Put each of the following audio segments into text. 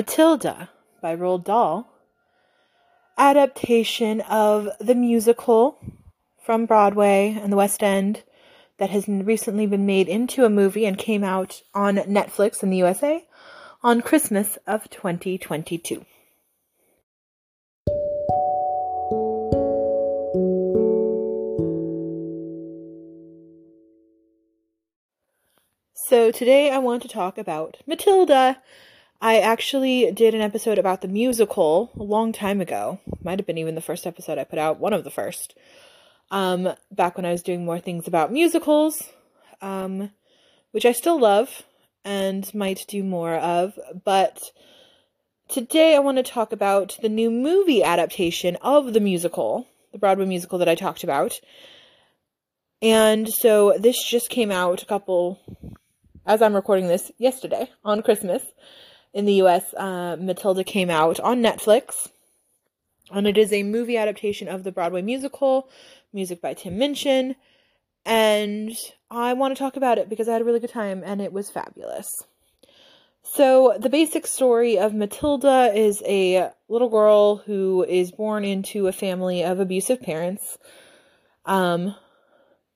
Matilda by Roald Dahl, adaptation of the musical from Broadway and the West End that has recently been made into a movie and came out on Netflix in the USA on Christmas of 2022. So today I want to talk about Matilda. I actually did an episode about the musical a long time ago. Might have been even the first episode I put out, one of the first. Um, back when I was doing more things about musicals, um, which I still love and might do more of. But today I want to talk about the new movie adaptation of the musical, the Broadway musical that I talked about. And so this just came out a couple as I'm recording this yesterday on Christmas in the US, uh, Matilda came out on Netflix. And it is a movie adaptation of the Broadway musical, music by Tim Minchin. And I want to talk about it because I had a really good time and it was fabulous. So, the basic story of Matilda is a little girl who is born into a family of abusive parents um,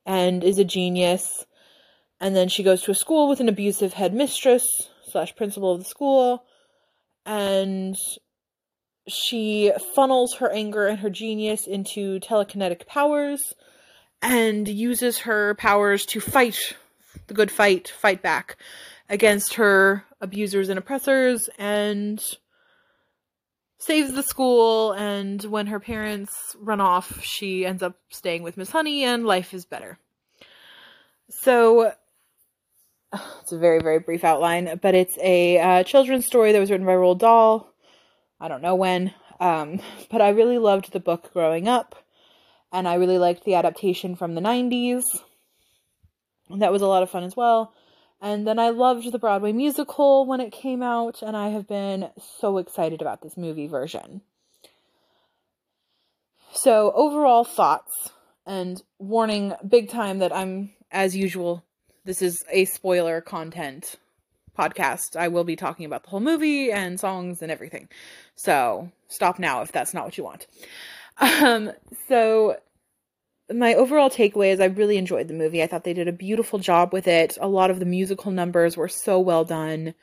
and is a genius and then she goes to a school with an abusive headmistress slash principal of the school. And she funnels her anger and her genius into telekinetic powers and uses her powers to fight the good fight, fight back against her abusers and oppressors and saves the school and when her parents run off she ends up staying with miss honey and life is better so it's a very, very brief outline, but it's a uh, children's story that was written by Roald Dahl. I don't know when, um, but I really loved the book growing up, and I really liked the adaptation from the 90s. That was a lot of fun as well. And then I loved the Broadway musical when it came out, and I have been so excited about this movie version. So, overall thoughts, and warning big time that I'm, as usual, this is a spoiler content podcast. I will be talking about the whole movie and songs and everything. So stop now if that's not what you want. Um, so my overall takeaway is I really enjoyed the movie. I thought they did a beautiful job with it. A lot of the musical numbers were so well done.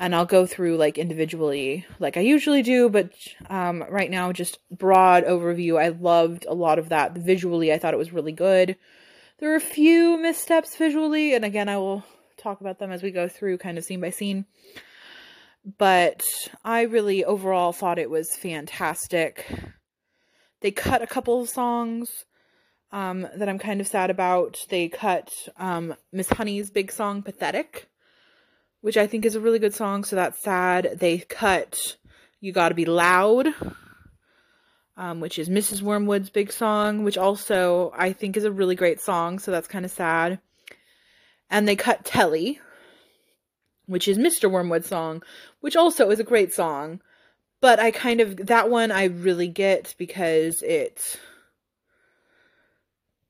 And I'll go through like individually like I usually do, but um, right now just broad overview. I loved a lot of that. Visually, I thought it was really good. There are a few missteps visually, and again, I will talk about them as we go through kind of scene by scene. But I really overall thought it was fantastic. They cut a couple of songs um, that I'm kind of sad about. They cut um, Miss Honey's big song, Pathetic, which I think is a really good song, so that's sad. They cut You Gotta Be Loud, um, which is Mrs. Wormwood's big song, which also I think is a really great song, so that's kind of sad. And they cut Telly, which is Mr. Wormwood's song, which also is a great song. But I kind of that one I really get because it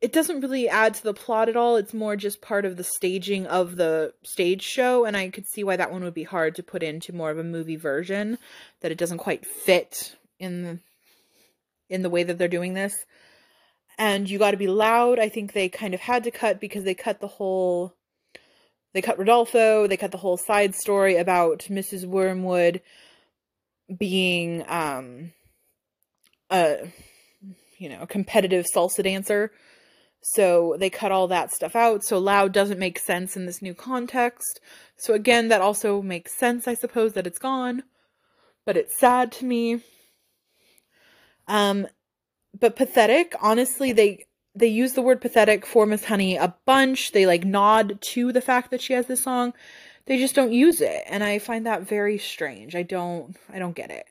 it doesn't really add to the plot at all. It's more just part of the staging of the stage show, and I could see why that one would be hard to put into more of a movie version, that it doesn't quite fit in in the way that they're doing this. And you got to be loud. I think they kind of had to cut because they cut the whole they cut Rodolfo, they cut the whole side story about Mrs. Wormwood being um a you know, a competitive salsa dancer. So they cut all that stuff out. So loud doesn't make sense in this new context. So again, that also makes sense, I suppose, that it's gone. But it's sad to me. Um, but pathetic, honestly, they they use the word pathetic for Miss Honey a bunch. They like nod to the fact that she has this song. They just don't use it, and I find that very strange. I don't I don't get it.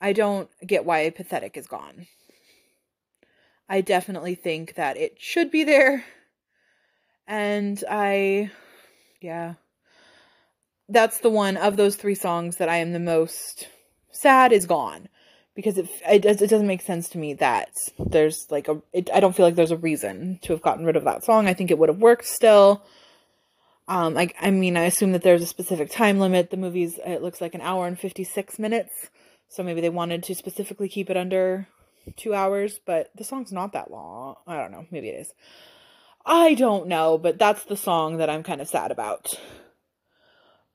I don't get why pathetic is gone. I definitely think that it should be there. And I yeah. That's the one of those three songs that I am the most sad is gone because it, it, it doesn't make sense to me that there's like a it, I don't feel like there's a reason to have gotten rid of that song. I think it would have worked still. Um, like I mean, I assume that there's a specific time limit. The movie's it looks like an hour and 56 minutes. So maybe they wanted to specifically keep it under 2 hours, but the song's not that long. I don't know, maybe it is. I don't know, but that's the song that I'm kind of sad about.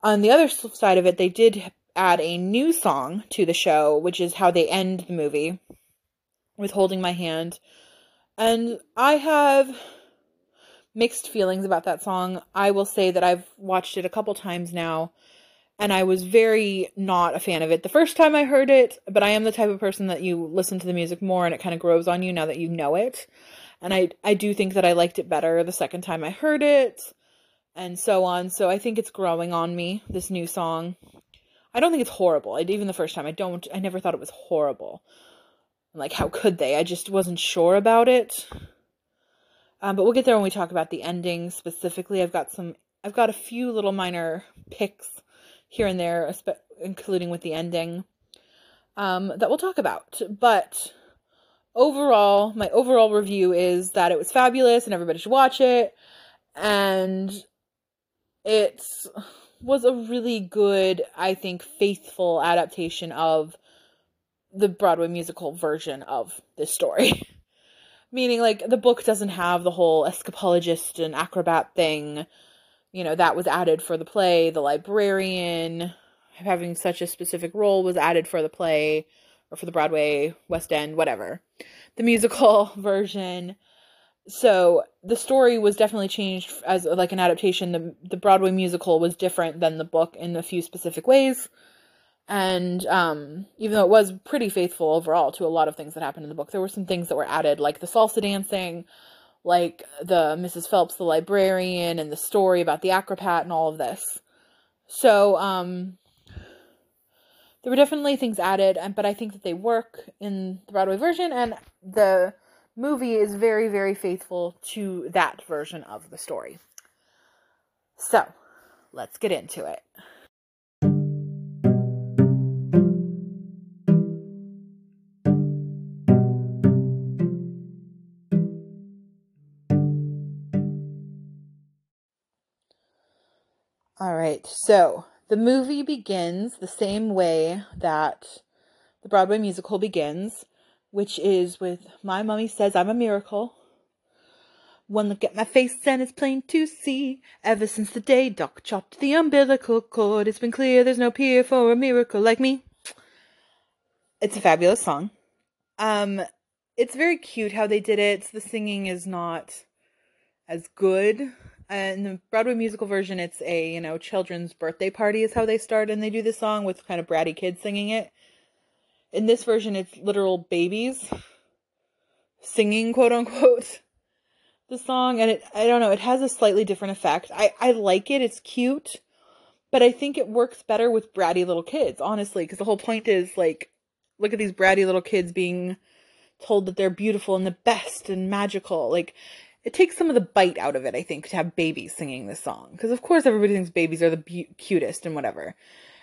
On the other side of it, they did add a new song to the show, which is how they end the movie with Holding My Hand. And I have mixed feelings about that song. I will say that I've watched it a couple times now and I was very not a fan of it the first time I heard it, but I am the type of person that you listen to the music more and it kind of grows on you now that you know it. And I I do think that I liked it better the second time I heard it and so on. So I think it's growing on me this new song. I don't think it's horrible. I even the first time I don't I never thought it was horrible. Like how could they? I just wasn't sure about it. Um, but we'll get there when we talk about the ending specifically. I've got some, I've got a few little minor picks here and there, including with the ending, um, that we'll talk about. But overall, my overall review is that it was fabulous and everybody should watch it. And it was a really good, I think, faithful adaptation of the Broadway musical version of this story. meaning like the book doesn't have the whole escapologist and acrobat thing. You know that was added for the play. The librarian having such a specific role was added for the play or for the broadway west end whatever. The musical version so the story was definitely changed as like an adaptation the the broadway musical was different than the book in a few specific ways and um, even though it was pretty faithful overall to a lot of things that happened in the book, there were some things that were added, like the salsa dancing, like the Mrs. Phelps, the librarian, and the story about the acrobat and all of this. So um, there were definitely things added, and but I think that they work in the Broadway version, and the movie is very, very faithful to that version of the story. So let's get into it. All right, so the movie begins the same way that the Broadway musical begins, which is with My Mummy Says I'm a Miracle. One look at my face and it's plain to see. Ever since the day Doc chopped the umbilical cord, it's been clear there's no peer for a miracle like me. It's a fabulous song. Um, it's very cute how they did it. The singing is not as good in the Broadway musical version, it's a you know children's birthday party is how they start, and they do the song with kind of bratty kids singing it. In this version, it's literal babies singing, quote unquote, the song, and it I don't know, it has a slightly different effect. I I like it; it's cute, but I think it works better with bratty little kids, honestly, because the whole point is like, look at these bratty little kids being told that they're beautiful and the best and magical, like it takes some of the bite out of it, I think, to have babies singing this song. Because, of course, everybody thinks babies are the cutest and whatever.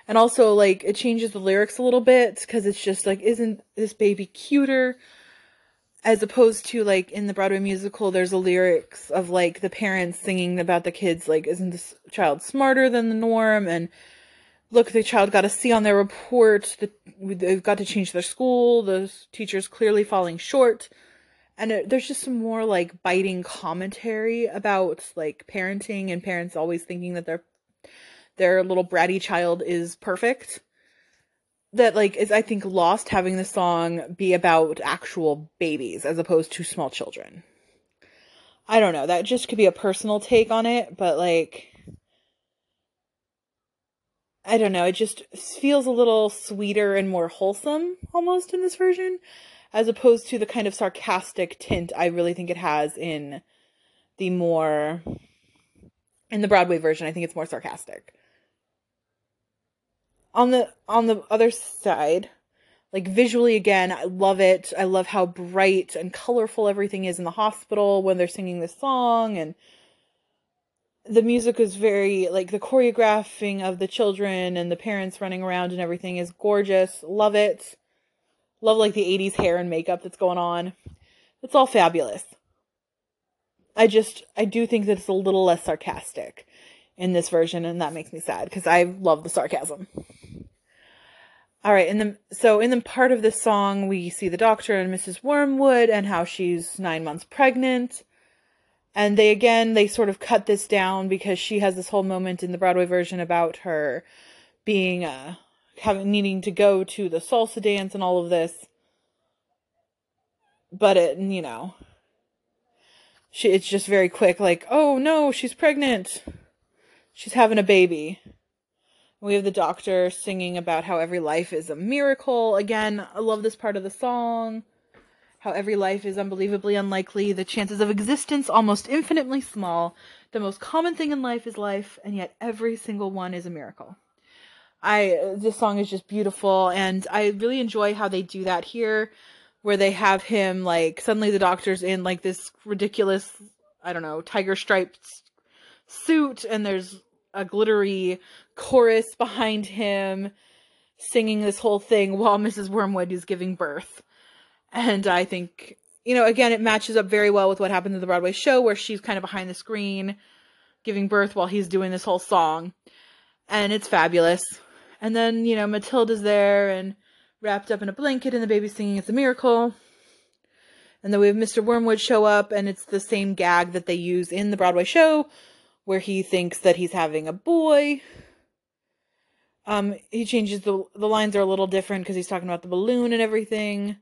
And also, like, it changes the lyrics a little bit because it's just like, isn't this baby cuter? As opposed to, like, in the Broadway musical, there's the lyrics of, like, the parents singing about the kids, like, isn't this child smarter than the norm? And look, the child got a C on their report. The, they've got to change their school. The teacher's clearly falling short and it, there's just some more like biting commentary about like parenting and parents always thinking that their their little bratty child is perfect that like is i think lost having the song be about actual babies as opposed to small children i don't know that just could be a personal take on it but like i don't know it just feels a little sweeter and more wholesome almost in this version as opposed to the kind of sarcastic tint I really think it has in the more in the Broadway version. I think it's more sarcastic. On the on the other side, like visually again, I love it. I love how bright and colorful everything is in the hospital when they're singing this song and the music is very like the choreographing of the children and the parents running around and everything is gorgeous. Love it. Love like the 80s hair and makeup that's going on. It's all fabulous. I just I do think that it's a little less sarcastic. in this version, and that makes me sad because I love the sarcasm. All right, and then so in the part of the song, we see the doctor and Mrs. Wormwood and how she's nine months pregnant. And they again they sort of cut this down because she has this whole moment in the Broadway version about her being uh having needing to go to the salsa dance and all of this. But it you know she it's just very quick like, "Oh no, she's pregnant. She's having a baby." We have the doctor singing about how every life is a miracle. Again, I love this part of the song. How every life is unbelievably unlikely, the chances of existence almost infinitely small. The most common thing in life is life, and yet every single one is a miracle. I this song is just beautiful and I really enjoy how they do that here where they have him like suddenly the doctor's in like this ridiculous I don't know, tiger striped suit and there's a glittery chorus behind him singing this whole thing while Mrs. Wormwood is giving birth. And I think, you know, again, it matches up very well with what happened in the Broadway show where she's kind of behind the screen giving birth while he's doing this whole song. And it's fabulous. And then, you know, Matilda's there and wrapped up in a blanket and the baby's singing It's a Miracle. And then we have Mr. Wormwood show up and it's the same gag that they use in the Broadway show where he thinks that he's having a boy. Um, he changes the the lines are a little different because he's talking about the balloon and everything.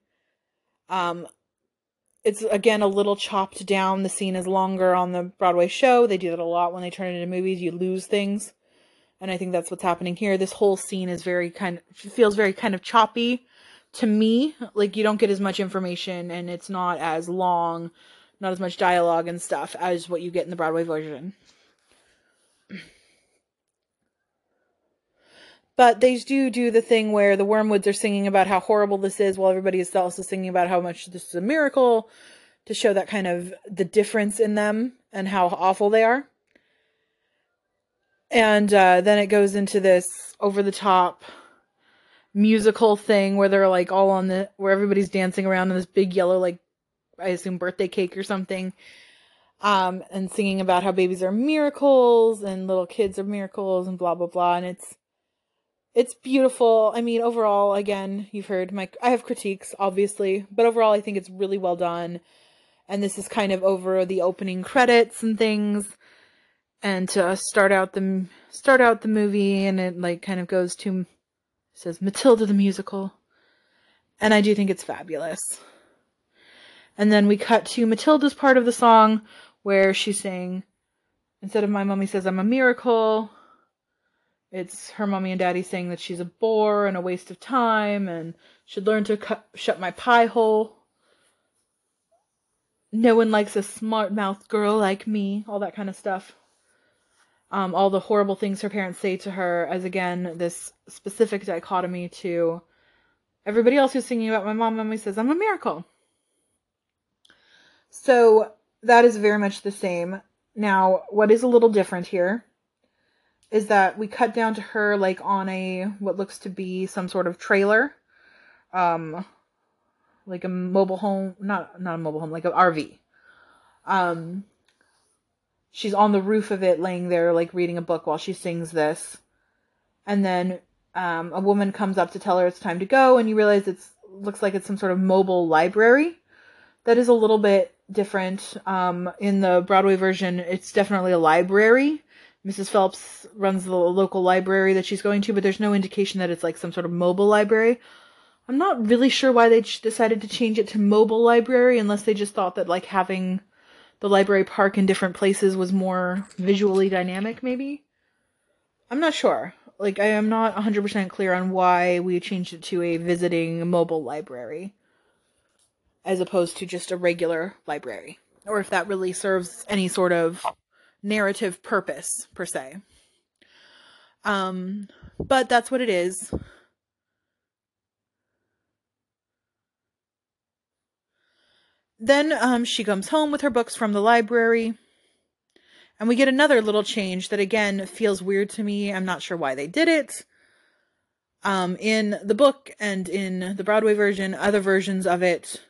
Um, it's again a little chopped down. The scene is longer on the Broadway show. They do that a lot when they turn it into movies. You lose things, and I think that's what's happening here. This whole scene is very kind of feels very kind of choppy to me. Like you don't get as much information, and it's not as long, not as much dialogue and stuff as what you get in the Broadway version. But they do do the thing where the Wormwoods are singing about how horrible this is while everybody else is also singing about how much this is a miracle to show that kind of the difference in them and how awful they are. And uh, then it goes into this over the top musical thing where they're like all on the where everybody's dancing around in this big yellow like I assume birthday cake or something. Um, and singing about how babies are miracles and little kids are miracles and blah blah blah and it's it's beautiful. I mean, overall, again, you've heard my I have critiques, obviously, but overall, I think it's really well done. And this is kind of over the opening credits and things, and to start out the start out the movie, and it like kind of goes to says Matilda the musical, and I do think it's fabulous. And then we cut to Matilda's part of the song where she's saying, instead of my mommy says I'm a miracle, it's her mommy and daddy saying that she's a bore and a waste of time and should learn to shut my pie hole. No one likes a smart mouthed girl like me, all that kind of stuff. Um, all the horrible things her parents say to her, as again, this specific dichotomy to everybody else who's singing about my mom. Mommy says, I'm a miracle. So that is very much the same. Now, what is a little different here is that we cut down to her like on a what looks to be some sort of trailer. Um like a mobile home not not a mobile home like an RV um she's on the roof of it laying there like reading a book while she sings this. And then um, a woman comes up to tell her it's time to go and you realize it's looks like it's some sort of mobile library. That is a little bit different. Um, in the broadway version it's definitely a library Mrs. Phelps runs the local library that she's going to, but there's no indication that it's like some sort of mobile library. I'm not really sure why they decided to change it to mobile library unless they just thought that like having the library park in different places was more visually dynamic maybe. I'm not sure. Like I am not 100% clear on why we changed it to a visiting mobile library as opposed to just a regular library or if that really serves any sort of narrative purpose per se. Um, but that's what it is. Then um, she comes home with her books from the library. And we get another little change that again feels weird to me. I'm not sure why they did it. Um, in the book and in the Broadway version, other versions of it,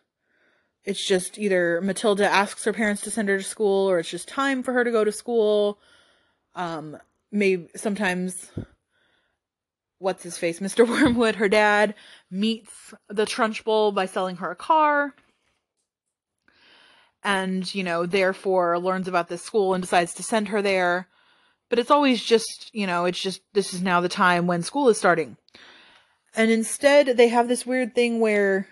it's just either Matilda asks her parents to send her to school or it's just time for her to go to school. Um, maybe sometimes what's his face, Mr. Wormwood, her dad, meets the Trunchbull by selling her a car. And, you know, therefore learns about this school and decides to send her there. But it's always just, you know, it's just this is now the time when school is starting. And instead, they have this weird thing where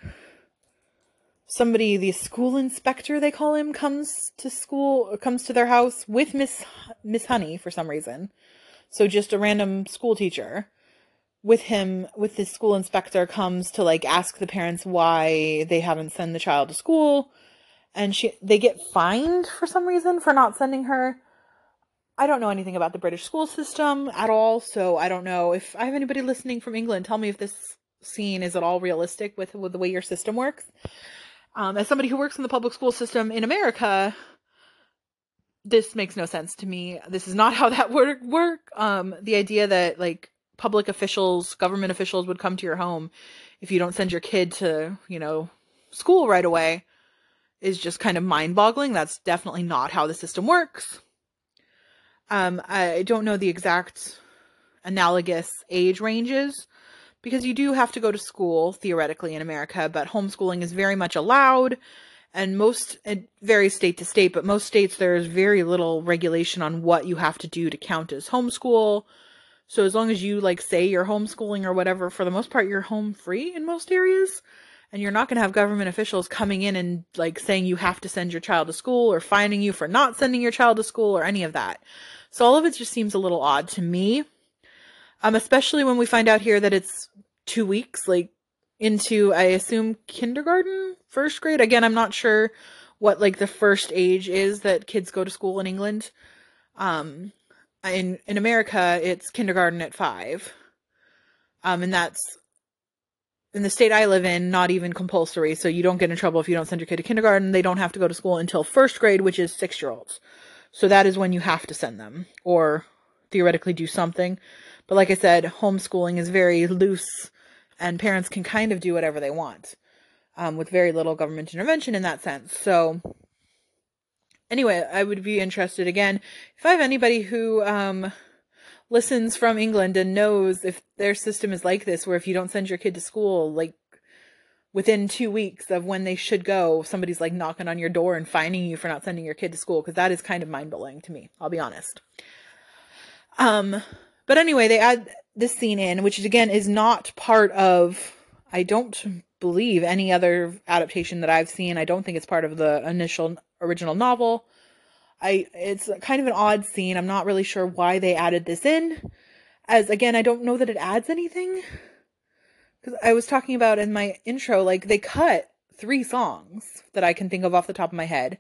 somebody, the school inspector, they call him, comes to school, comes to their house with Miss Miss Honey for some reason. So just a random school teacher with him with this school inspector comes to like ask the parents why they haven't sent the child to school. And she they get fined for some reason for not sending her. I don't know anything about the british school system at all so i don't know. If i have anybody listening from england tell me if this scene is at all realistic with with the way your system works um, as somebody who works in the public school system in america this makes no sense to me this is not how that work work um, the idea that like public officials, government officials would come to your home if you don't send your kid to, you know, school right away is just kind of mind boggling. That's definitely not how the system works. Um, I don't know the exact analogous age ranges because you do have to go to school theoretically in America, but homeschooling is very much allowed. And most, it varies state to state, but most states there's very little regulation on what you have to do to count as homeschool so as long as you like say you're homeschooling or whatever, for the most part, you're home free in most areas. And you're not going to have government officials coming in and like saying you have to send your child to school or fining you for not sending your child to school or any of that. So all of it just seems a little odd to me. Um, especially when we find out here that it's two weeks, like into, I assume, kindergarten, first grade. Again, I'm not sure what like the first age is that kids go to school in England. Um, in in America, it's kindergarten at five, um, and that's in the state I live in, not even compulsory. So you don't get in trouble if you don't send your kid to kindergarten. They don't have to go to school until first grade, which is six year olds. So that is when you have to send them, or theoretically do something. But like I said, homeschooling is very loose, and parents can kind of do whatever they want, um, with very little government intervention in that sense. So anyway, I would be interested again if I have anybody who um, listens from England and knows if their system is like this, where if you don't send your kid to school, like within two weeks of when they should go, somebody's like knocking on your door and fining you for not sending your kid to school, because that is kind of mind blowing to me. I'll be honest. Um, but anyway, they add this scene in, which again is not part of. I don't believe any other adaptation that I've seen. I don't think it's part of the initial original novel. I it's kind of an odd scene. I'm not really sure why they added this in. As again, I don't know that it adds anything. Cuz I was talking about in my intro like they cut 3 songs that I can think of off the top of my head.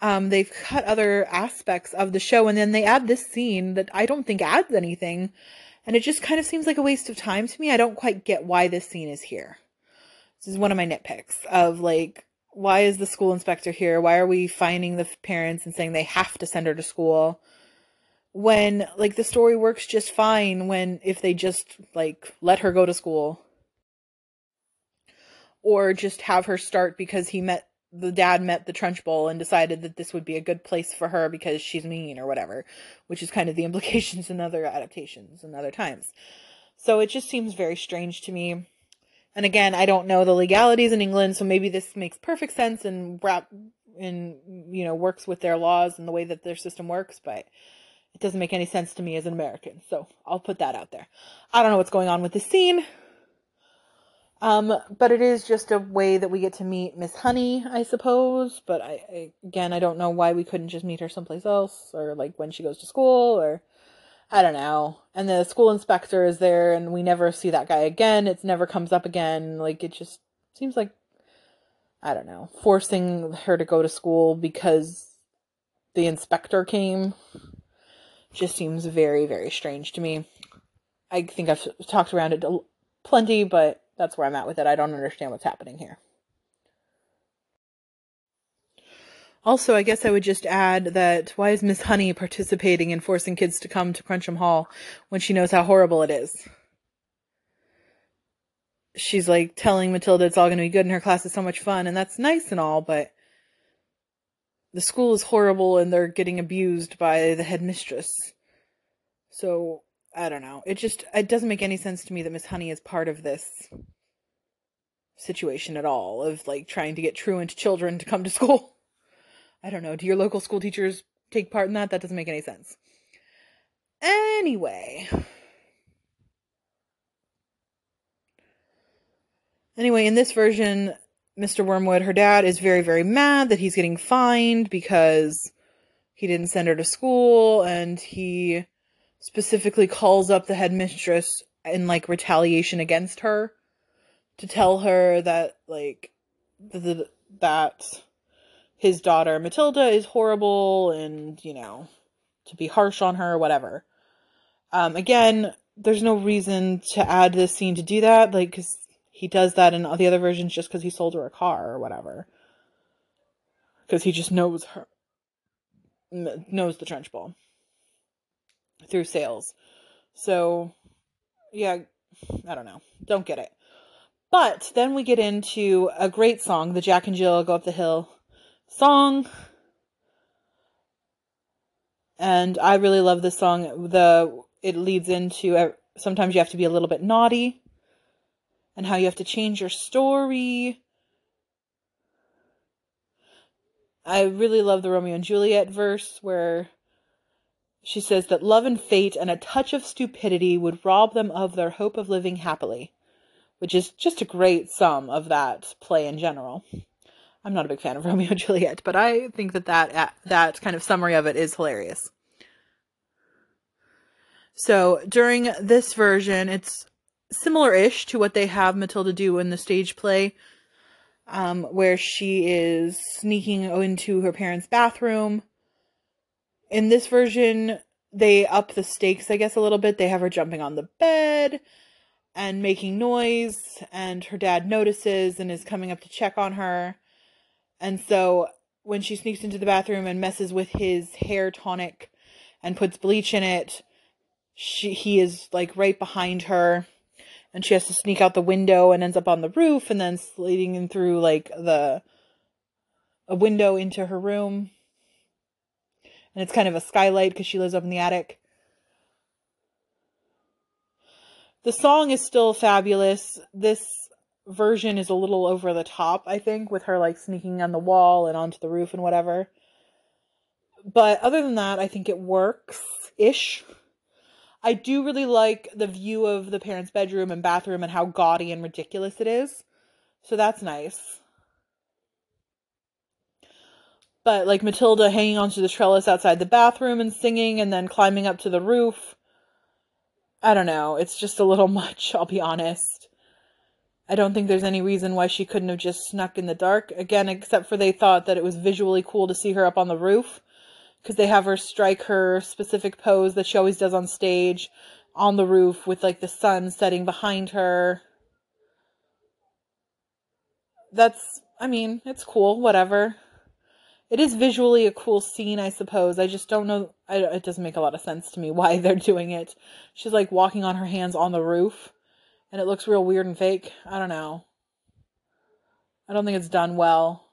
Um they've cut other aspects of the show and then they add this scene that I don't think adds anything. And it just kind of seems like a waste of time to me. I don't quite get why this scene is here. This is one of my nitpicks of like why is the school inspector here? Why are we finding the parents and saying they have to send her to school? When like the story works just fine when if they just like let her go to school or just have her start because he met the dad met the Trunchbull and decided that this would be a good place for her because she's mean or whatever, which is kind of the implications in other adaptations and other times. So it just seems very strange to me. And again, I don't know the legalities in England, so maybe this makes perfect sense and wrap in you know works with their laws and the way that their system works, but it doesn't make any sense to me as an American. So I'll put that out there. I don't know what's going on with this scene. Um, but it is just a way that we get to meet Miss Honey, I suppose. But I, I again, I don't know why we couldn't just meet her someplace else, or like when she goes to school, or I don't know. And the school inspector is there and we never see that guy again. It never comes up again. Like it just seems like I don't know, forcing her to go to school because the inspector came just seems very very strange to me. I think I've talked around it plenty, but that's where I'm at with it. I don't understand what's happening here. Also, I guess I would just add that why is Miss Honey participating in forcing kids to come to Crunchem Hall when she knows how horrible it is? She's like telling Matilda it's all going to be good and her class is so much fun, and that's nice and all, but the school is horrible and they're getting abused by the headmistress. So I don't know. It just it doesn't make any sense to me that Miss Honey is part of this situation at all of like trying to get truant children to come to school. I don't know. Do your local school teachers take part in that? That doesn't make any sense. Anyway. Anyway, in this version, Mr. Wormwood, her dad, is very, very mad that he's getting fined because he didn't send her to school and he specifically calls up the headmistress in like retaliation against her to tell her that like the, the, that his daughter Matilda is horrible and you know to be harsh on her whatever. Um, again, there's no reason to add this scene to do that like cuz he does that in the other versions just cuz he sold her a car or whatever. Cuz he just knows her knows the Trunchbull through sales. So, yeah, I don't know. Don't get it. But then we get into a great song, the Jack and Jill Go Up the Hill song. And I really love this song. The it leads into sometimes you have to be a little bit naughty and how you have to change your story. I really love the Romeo and Juliet verse where she says that love and fate and a touch of stupidity would rob them of their hope of living happily, which is just a great sum of that play in general. I'm not a big fan of Romeo and Juliet, but I think that that, that kind of summary of it is hilarious. So during this version, it's similar-ish to what they have Matilda do in the stage play, um, where she is sneaking into her parents' bathroom in this version, they up the stakes, I guess, a little bit. They have her jumping on the bed and making noise, and her dad notices and is coming up to check on her. And so when she sneaks into the bathroom and messes with his hair tonic and puts bleach in it, she he is like right behind her and she has to sneak out the window and ends up on the roof and then sliding in through like the a window into her room and it's kind of a skylight because she lives up in the attic. The song is still fabulous. This version is a little over the top, I think, with her like sneaking on the wall and onto the roof and whatever. But other than that, I think it works ish. I do really like the view of the parents' bedroom and bathroom and how gaudy and ridiculous it is. So that's nice. But like Matilda hanging onto the trellis outside the bathroom and singing and then climbing up to the roof. I don't know. It's just a little much, I'll be honest. I don't think there's any reason why she couldn't have just snuck in the dark. Again, except for they thought that it was visually cool to see her up on the roof. Because they have her strike her specific pose that she always does on stage on the roof with like the sun setting behind her. That's, I mean, it's cool, whatever it is visually a cool scene, I suppose. I just don't know. I, it doesn't make a lot of sense to me why they're doing it. She's like walking on her hands on the roof, and it looks real weird and fake. I don't know. I don't think it's done well.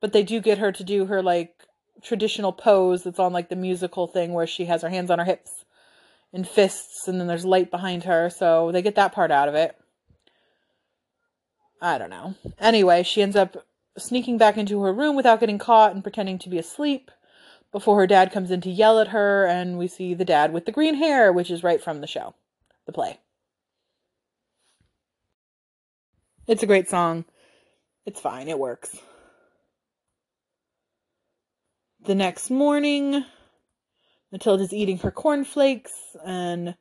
But they do get her to do her like traditional pose that's on like the musical thing where she has her hands on her hips and fists, and then there's light behind her. So they get that part out of it. I don't know. Anyway, she ends up sneaking back into her room without getting caught and pretending to be asleep before her dad comes in to yell at her, and we see the dad with the green hair, which is right from the show, the play. It's a great song. It's fine, it works. The next morning, Matilda's eating her cornflakes, and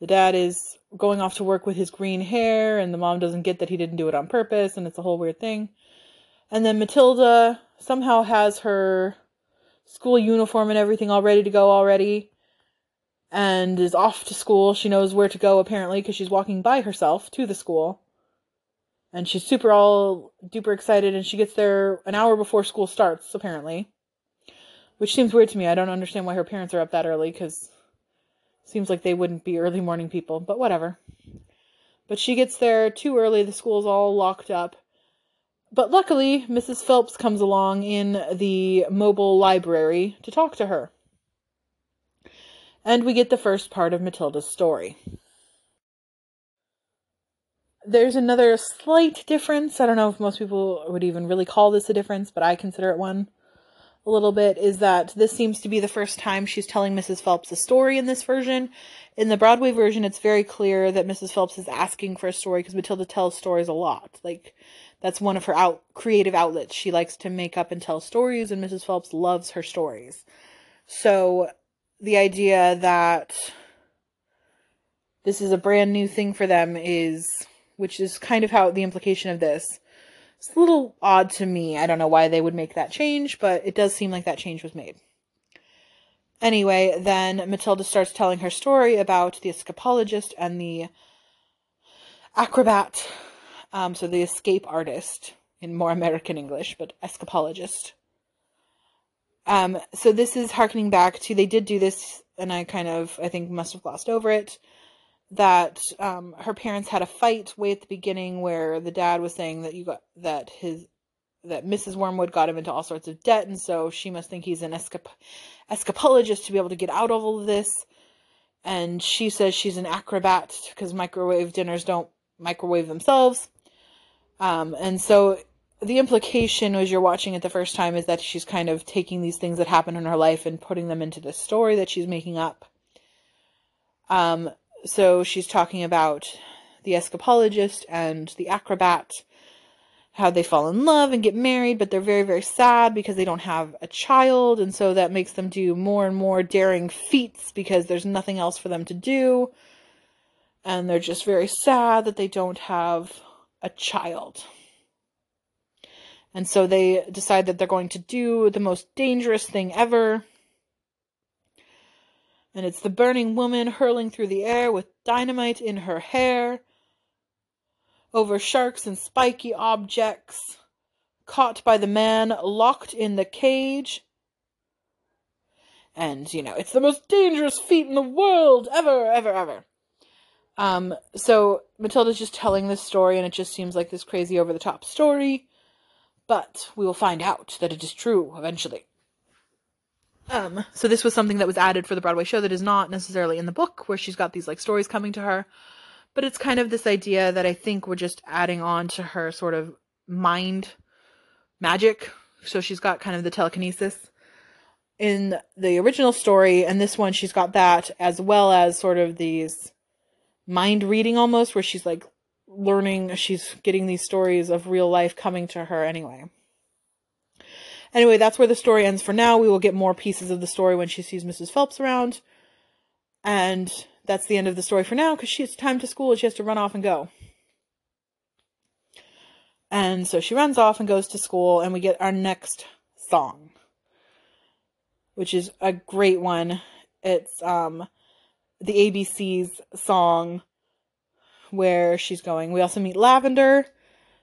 the dad is going off to work with his green hair, and the mom doesn't get that he didn't do it on purpose, and it's a whole weird thing. And then Matilda somehow has her school uniform and everything all ready to go already and is off to school. She knows where to go apparently because she's walking by herself to the school. And she's super all duper excited and she gets there an hour before school starts apparently. Which seems weird to me. I don't understand why her parents are up that early cuz seems like they wouldn't be early morning people, but whatever. But she gets there too early. The school's all locked up. But luckily, Mrs. Phelps comes along in the mobile library to talk to her. And we get the first part of Matilda's story. There's another slight difference. I don't know if most people would even really call this a difference, but I consider it one a little bit. Is that this seems to be the first time she's telling Mrs. Phelps a story in this version. In the Broadway version, it's very clear that Mrs. Phelps is asking for a story because Matilda tells stories a lot. Like, that's one of her out creative outlets. She likes to make up and tell stories, and Mrs. Phelps loves her stories. So, the idea that this is a brand new thing for them is which is kind of how the implication of this. It's a little odd to me. I don't know why they would make that change, but it does seem like that change was made. Anyway, then Matilda starts telling her story about the escapologist and the acrobat, um, so the escape artist in more American English, but escapologist. Um, so this is harkening back to they did do this, and I kind of I think must have glossed over it that um, her parents had a fight way at the beginning where the dad was saying that you got that his that Mrs. Wormwood got him into all sorts of debt, and so she must think he's an escap- escapologist to be able to get out of all of this. And she says she's an acrobat because microwave dinners don't microwave themselves. Um, and so the implication as you're watching it the first time is that she's kind of taking these things that happen in her life and putting them into this story that she's making up. Um, so she's talking about the escapologist and the acrobat, how they fall in love and get married, but they're very, very sad because they don't have a child. And so that makes them do more and more daring feats because there's nothing else for them to do. And they're just very sad that they don't have a child. And so they decide that they're going to do the most dangerous thing ever and it's the burning woman hurling through the air with dynamite in her hair over sharks and spiky objects, caught by the man, locked in the cage. And, you know, it's the most dangerous feat in the world ever, ever, ever. Um, so Matilda's just telling this story, and it just seems like this crazy over the top story. But we will find out that it is true eventually. Um, so this was something that was added for the Broadway show that is not necessarily in the book, where she's got these like stories coming to her. But it's kind of this idea that I think we're just adding on to her sort of mind magic. So she's got kind of the telekinesis in the original story, and this one she's got that as well as sort of these mind reading almost, where she's like learning, she's getting these stories of real life coming to her anyway. Anyway, that's where the story ends for now. We will get more pieces of the story when she sees Mrs. Phelps around. And that's the end of the story for now because she's time to school and she has to run off and go. And so she runs off and goes to school, and we get our next song, which is a great one. It's um the ABC's song where she's going. We also meet Lavender,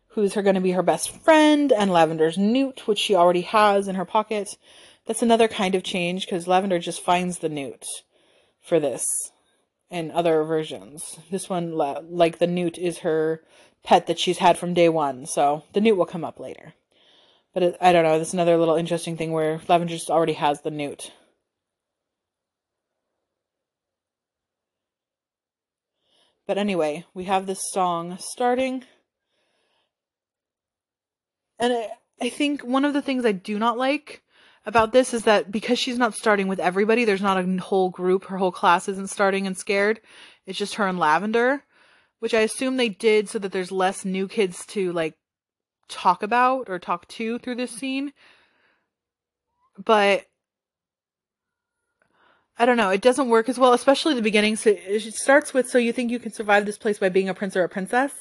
who's her going to be her best friend, and Lavender's newt, which she already has in her pocket. That's another kind of change because Lavender just finds the newt for this and other versions. This one, like the newt, is her pet that she's had from day one, so the newt will come up later. But I don't know, that's another little interesting thing where Lavender just already has the newt. But anyway, we have this song starting. And I, I think one of the things I do not like about this is that because she's not starting with everybody, there's not a whole group, her whole class isn't starting and scared. It's just her and Lavender, which I assume they did so that there's less new kids to like talk about or talk to through this scene. But I don't know, it doesn't work as well, especially the beginning. So it starts with so you think you can survive this place by being a prince or a princess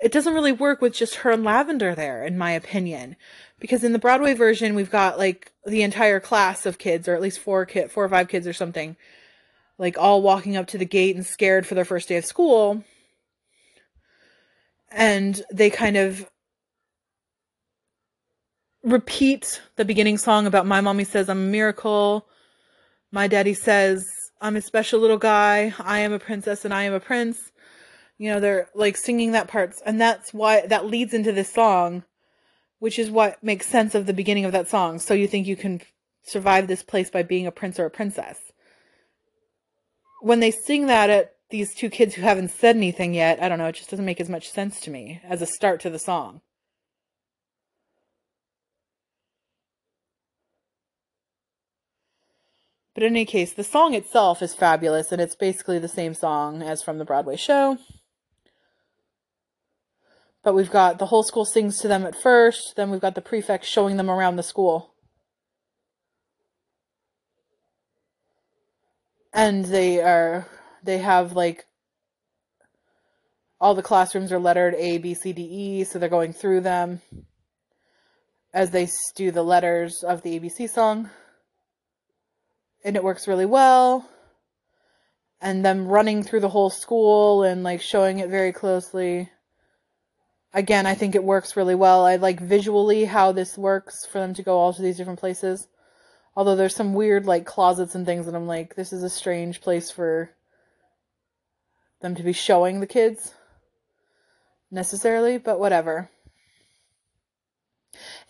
it doesn't really work with just her and Lavender there, in my opinion. Because in the Broadway version, we've got like the entire class of kids, or at least four kid, four or five kids or something, like all walking up to the gate and scared for their first day of school. And they kind of repeat the beginning song about my mommy says I'm a miracle. My daddy says I'm a special little guy. I am a princess and I am a prince you know they're like singing that parts and that's why that leads into this song which is what makes sense of the beginning of that song so you think you can survive this place by being a prince or a princess when they sing that at these two kids who haven't said anything yet, I don't know, it just doesn't make as much sense to me as a start to the song. But in any case, the song itself is fabulous, and it's basically the same song as from the Broadway show. But we've got the whole school sings to them at first, then we've got the prefect showing them around the school. And they are, they have like, all the classrooms are lettered A, B, C, D, E, so they're going through them as they do the letters of the ABC song and it works really well. And them running through the whole school and like showing it very closely. Again, I think it works really well. I like visually how this works for them to go all to these different places. Although there's some weird like closets and things that I'm like, this is a strange place for them to be showing the kids necessarily, but whatever.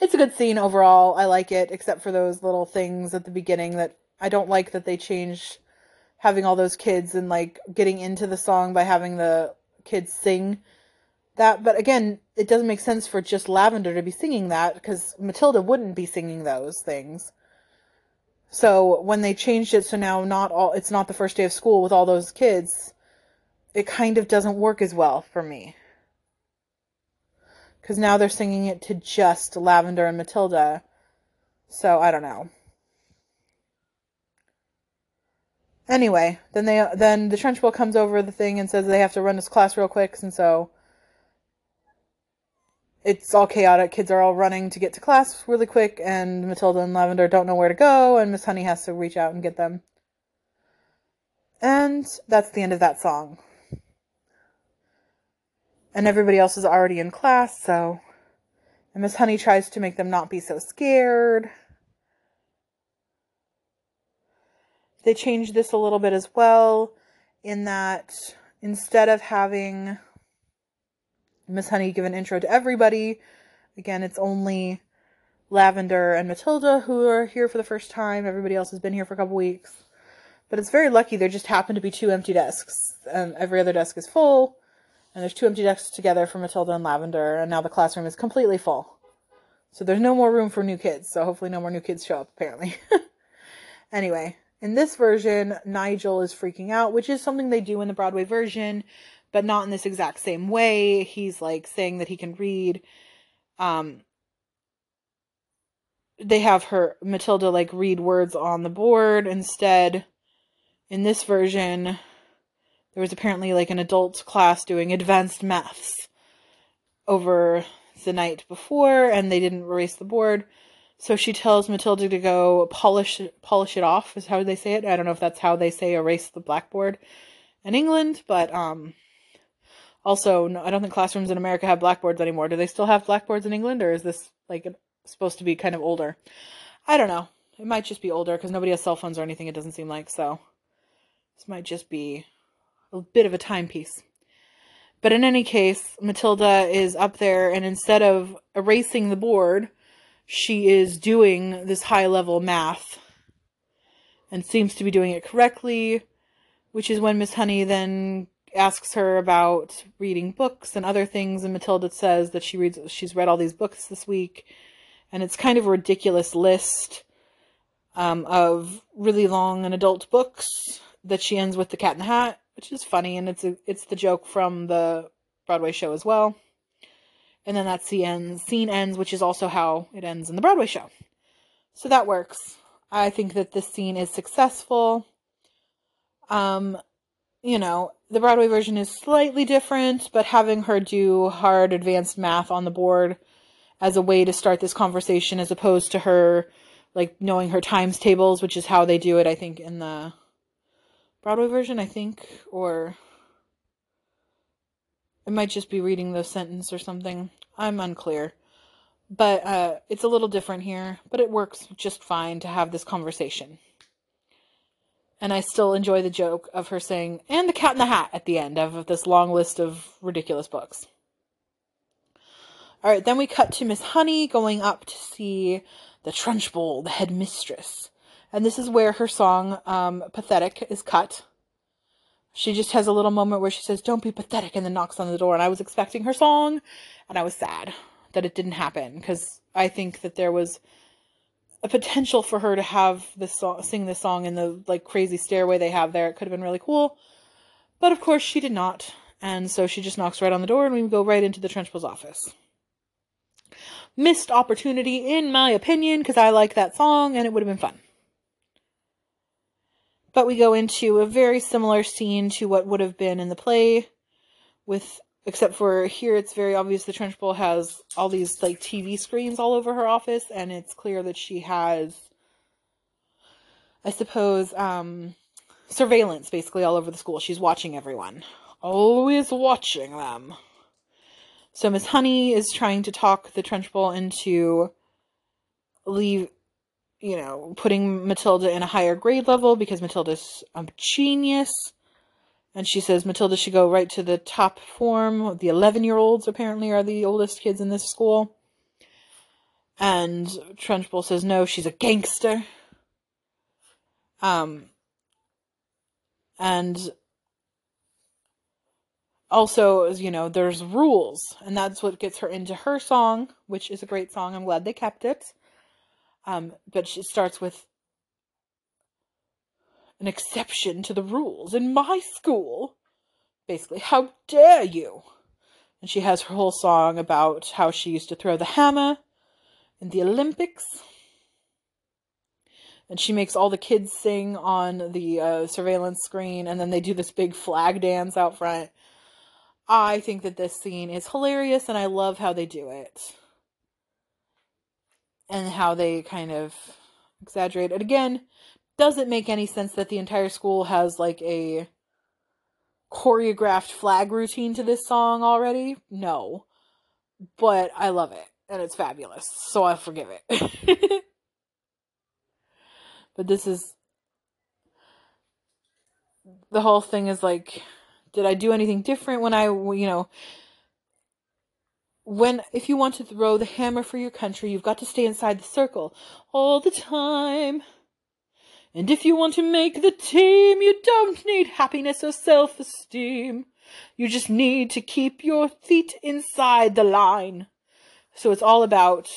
It's a good scene overall. I like it, except for those little things at the beginning that I don't like that they changed having all those kids and like getting into the song by having the kids sing that. But again, it doesn't make sense for just Lavender to be singing that because Matilda wouldn't be singing those things. So when they changed it so now not all it's not the first day of school with all those kids, it kind of doesn't work as well for me. Cuz now they're singing it to just Lavender and Matilda. So I don't know. Anyway, then they then the Trunchbull comes over the thing and says they have to run this class real quick, and so it's all chaotic. Kids are all running to get to class really quick, and Matilda and Lavender don't know where to go, and Miss Honey has to reach out and get them. And that's the end of that song. And everybody else is already in class, so and Miss Honey tries to make them not be so scared. They changed this a little bit as well in that instead of having Miss Honey give an intro to everybody, again, it's only Lavender and Matilda who are here for the first time. Everybody else has been here for a couple weeks. But it's very lucky there just happen to be two empty desks. And every other desk is full. And there's two empty desks together for Matilda and Lavender. And now the classroom is completely full. So there's no more room for new kids. So hopefully no more new kids show up, apparently. anyway, in this version, Nigel is freaking out, which is something they do in the Broadway version, but not in this exact same way. He's like saying that he can read. Um, they have her Matilda like read words on the board instead. In this version, there was apparently like an adult class doing advanced maths over the night before, and they didn't erase the board. So she tells Matilda to go polish polish it off is how they say it. I don't know if that's how they say erase the blackboard in England, but um also no, I don't think classrooms in America have blackboards anymore. Do they still have blackboards in England or is this like supposed to be kind of older? I don't know. It might just be older because nobody has cell phones or anything it doesn't seem like, so this might just be a bit of a timepiece. But in any case, Matilda is up there and instead of erasing the board, she is doing this high level math and seems to be doing it correctly, which is when Miss Honey then asks her about reading books and other things. And Matilda says that she reads she's read all these books this week. And it's kind of a ridiculous list um, of really long and adult books that she ends with the cat in the hat which is funny. And it's a, it's the joke from the Broadway show as well and then that scene scene ends, which is also how it ends in the Broadway show. So that works. I think that this scene is successful. Um, you know, the Broadway version is slightly different, but having her do hard advanced math on the board as a way to start this conversation as opposed to her like knowing her times tables, which is how they do it, I think, in the Broadway version, I think, or it might just be reading the sentence or something. I'm unclear. But uh, it's a little different here, but it works just fine to have this conversation. And I still enjoy the joke of her saying, and the cat in the hat at the end of this long list of ridiculous books. All right, then we cut to Miss Honey going up to see the Trunchbull, the headmistress. And this is where her song, um, Pathetic, is cut. She just has a little moment where she says, Don't be pathetic, and then knocks on the door. And I was expecting her song, and I was sad that it didn't happen because I think that there was a potential for her to have this song, sing this song in the like crazy stairway they have there. It could have been really cool. But of course, she did not. And so she just knocks right on the door, and we go right into the Trunchbull's office. Missed opportunity, in my opinion, because I like that song and it would have been fun. But we go into a very similar scene to what would have been in the play, with except for here it's very obvious the Trunchbull has all these like TV screens all over her office, and it's clear that she has, I suppose, um, surveillance basically all over the school. She's watching everyone, always watching them. So Miss Honey is trying to talk the Trunchbull into leave you know, putting Matilda in a higher grade level because Matilda's a genius. And she says Matilda should go right to the top form. The 11 year olds apparently are the oldest kids in this school. And Trunchbull says no, she's a gangster. Um, and also, you know, there's rules, and that's what gets her into her song, which is a great song. I'm glad they kept it. Um, but she starts with an exception to the rules in my school. Basically, how dare you? And she has her whole song about how she used to throw the hammer in the Olympics. And she makes all the kids sing on the uh, surveillance screen, and then they do this big flag dance out front. I think that this scene is hilarious, and I love how they do it and how they kind of exaggerate it. Again, doesn't make any sense that the entire school has like a choreographed flag routine to this song already. No. But I love it and it's fabulous. So I'll forgive it. but this is the whole thing is like did I do anything different when I you know when if you want to throw the hammer for your country, you've got to stay inside the circle all the time. And if you want to make the team, you don't need happiness or self-esteem. You just need to keep your feet inside the line. So it's all about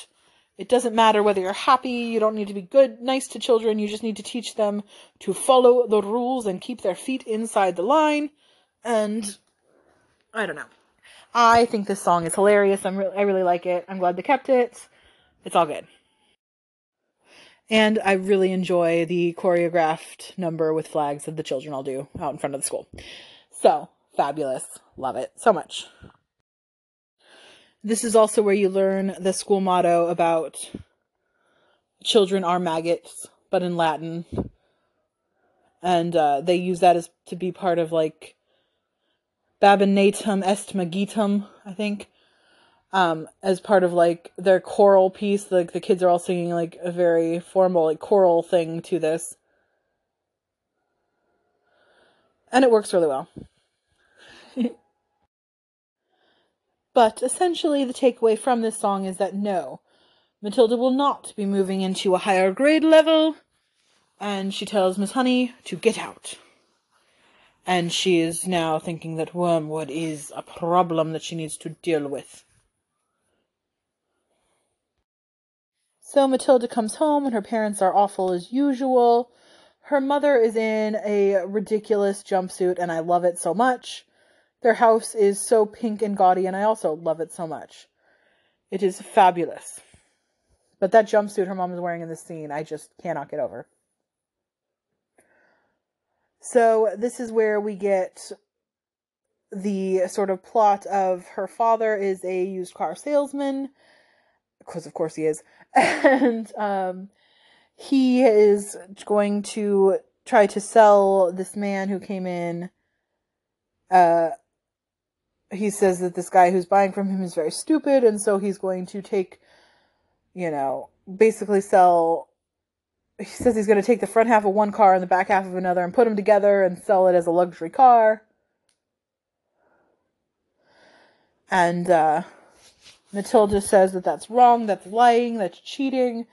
it doesn't matter whether you're happy, you don't need to be good, nice to children, you just need to teach them to follow the rules and keep their feet inside the line. And I don't know. I think this song is hilarious. I'm re- I really like it. I'm glad they kept it. It's all good. And I really enjoy the choreographed number with flags that the children all do out in front of the school. So, fabulous. Love it so much. This is also where you learn the school motto about children are maggots, but in Latin. And uh, they use that as to be part of like Bambinatum est maggotum, I think. Um, as part of like their choral piece, like the kids are all singing like a very formal like choral thing to this. And it works really well. but essentially the takeaway from this song is that no, Matilda will not be moving into a higher grade level, and she tells Miss Honey to get out and she is now thinking that wormwood is a problem that she needs to deal with. So Matilda comes home and her parents are awful as usual. Her mother is in a ridiculous jumpsuit and I love it so much. Their house is so pink and gaudy and I also love it so much. It is fabulous. But that jumpsuit her mom is wearing in this scene, I just cannot get over. So this is where we get the sort of plot of her father is a used car salesman, because of course he is, and um, he is going to try to sell this man who came in. Uh, he says that this guy who's buying from him is very stupid, and so he's going to take, you know, basically sell he says he's going to take the front half of one car and the back half of another and put them together and sell it as a luxury car. And uh, Matilda says that that's wrong, that's lying, that's cheating.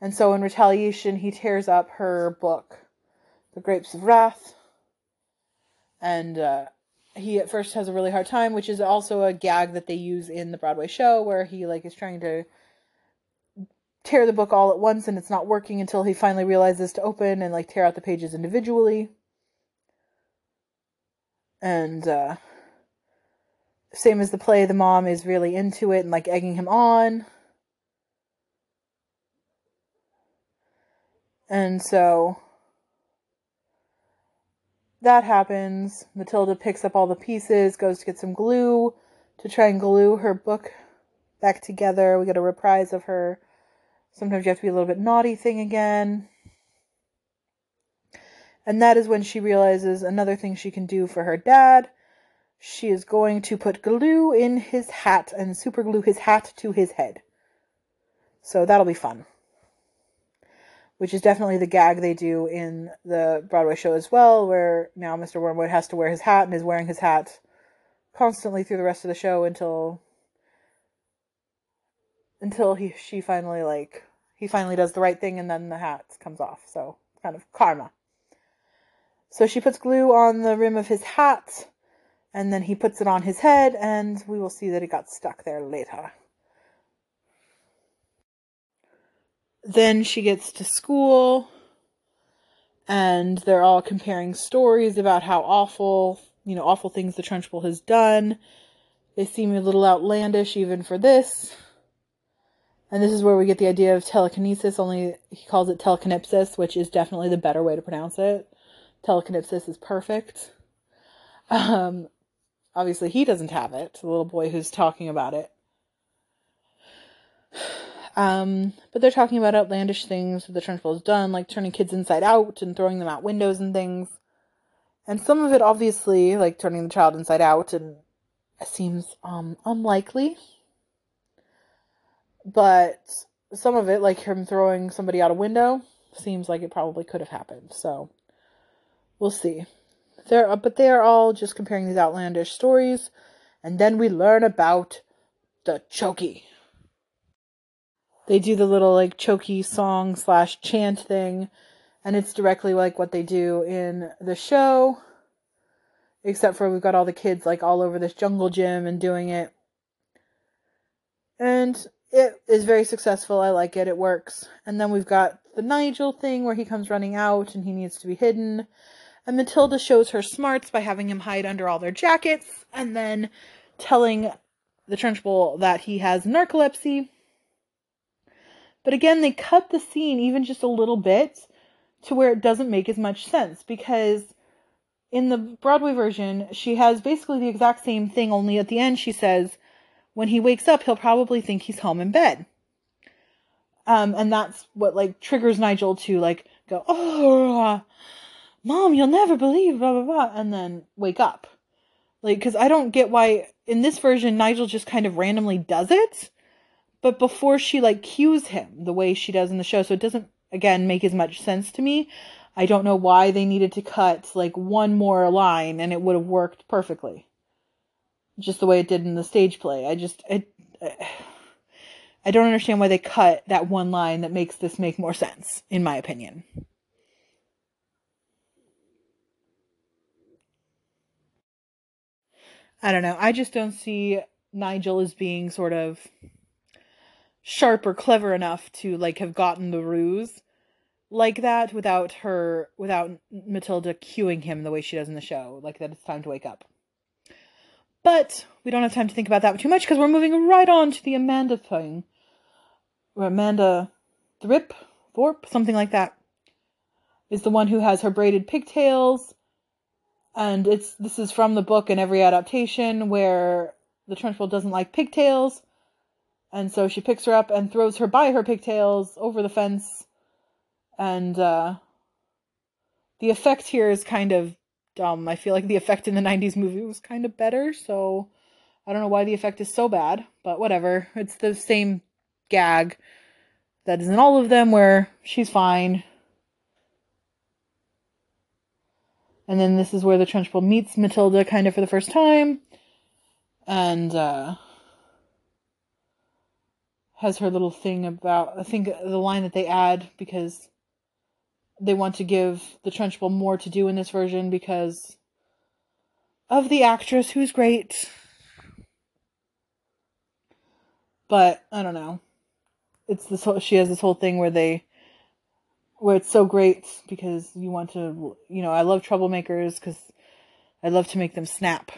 And so, in retaliation, he tears up her book, The Grapes of Wrath. And uh, he at first has a really hard time, which is also a gag that they use in the Broadway show where he like is trying to tear the book all at once and it's not working until he finally realizes to open and like tear out the pages individually. And uh same as the play, the mom is really into it and like egging him on. And so that happens. Matilda picks up all the pieces, goes to get some glue to try and glue her book back together. We get a reprise of her. Sometimes you have to be a little bit naughty thing again. And that is when she realizes another thing she can do for her dad. She is going to put glue in his hat and super glue his hat to his head. So that'll be fun which is definitely the gag they do in the Broadway show as well, where now Mr. Wormwood has to wear his hat and is wearing his hat constantly through the rest of the show until until he she finally like he finally does the right thing and then the hat comes off. So kind of karma. So she puts glue on the rim of his hat and then he puts it on his head and we will see that it got stuck there later. then she gets to school and they're all comparing stories about how awful, you know, awful things the Trunchbull has done. They seem a little outlandish even for this. And this is where we get the idea of telekinesis, only he calls it telekinepsis, which is definitely the better way to pronounce it. Telekinepsis is perfect. Um, obviously, he doesn't have it, the little boy who's talking about it. Um, but they're talking about outlandish things that the Trunchbull has done, like turning kids inside out and throwing them out windows and things. And some of it, obviously, like turning the child inside out, and seems um, unlikely. But some of it, like him throwing somebody out a window, seems like it probably could have happened. So we'll see. They're, uh, but they are all just comparing these outlandish stories, and then we learn about the Chokey they do the little like Chokey song slash chant thing, and it's directly like what they do in the show, except for we've got all the kids like all over this jungle gym and doing it. And it is very successful. I like it. It works. And then we've got the Nigel thing where he comes running out and he needs to be hidden. And Matilda shows her smarts by having him hide under all their jackets and then telling the Trunchbull that he has narcolepsy but again, they cut the scene even just a little bit to where it doesn't make as much sense because in the Broadway version, she has basically the exact same thing, only at the end she says, when he wakes up, he'll probably think he's home in bed. Um, and that's what like triggers Nigel to like go, oh, mom, you'll never believe, blah, blah, blah, and then wake up. Like, cause I don't get why in this version Nigel just kind of randomly does it but before she like cues him the way she does in the show so it doesn't again make as much sense to me i don't know why they needed to cut like one more line and it would have worked perfectly just the way it did in the stage play. I just it, i don't understand why they cut that one line that makes this make more sense in my opinion. I don't know. I just don't see nigel as being sort of sharp or clever enough to like have gotten the ruse like that without her without Matilda cueing him the way she does in the show, like that it's time to wake up. But we don't have time to think about that too much because we're moving right on to the Amanda thing. Or Amanda Thripp, Thorpe, something like that, is the one who has her braided pigtails. And it's this is from the book and every adaptation where the Trunchbull doesn't like pigtails and so she picks her up and throws her by her pigtails over the fence. And uh, the effect here is kind of dumb. I feel like the effect in the 90s movie was kind of better, so I don't know why the effect is so bad, but whatever. It's the same gag that is in all of them where she's fine. And then this is where the Trunchbull meets Matilda kind of for the first time. And uh has her little thing about I think the line that they add because they want to give the Trunchbull more to do in this version because of the actress who's great. But I don't know. It's this whole she has this whole thing where they where it's so great because you want to you know, I love troublemakers cuz I love to make them snap.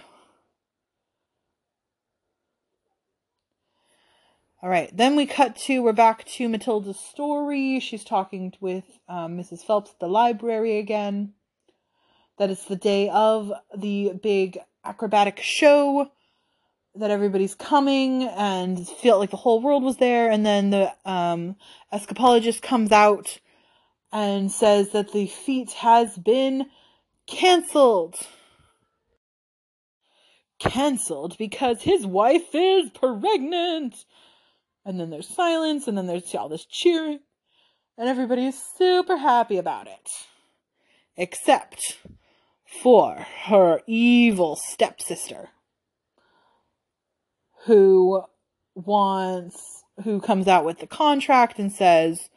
All right, then we cut to we're back to Matilda's story. She's talking with um, Mrs. Phelps at the library again. That it's the day of the big acrobatic show. That everybody's coming and felt like the whole world was there. And then the um, escapologist comes out and says that the feat has been canceled. Cancelled because his wife is pregnant and then there's silence, and then there's all this cheering, and everybody is super happy about it. Except for her evil stepsister, who wants, who comes out with the contract and says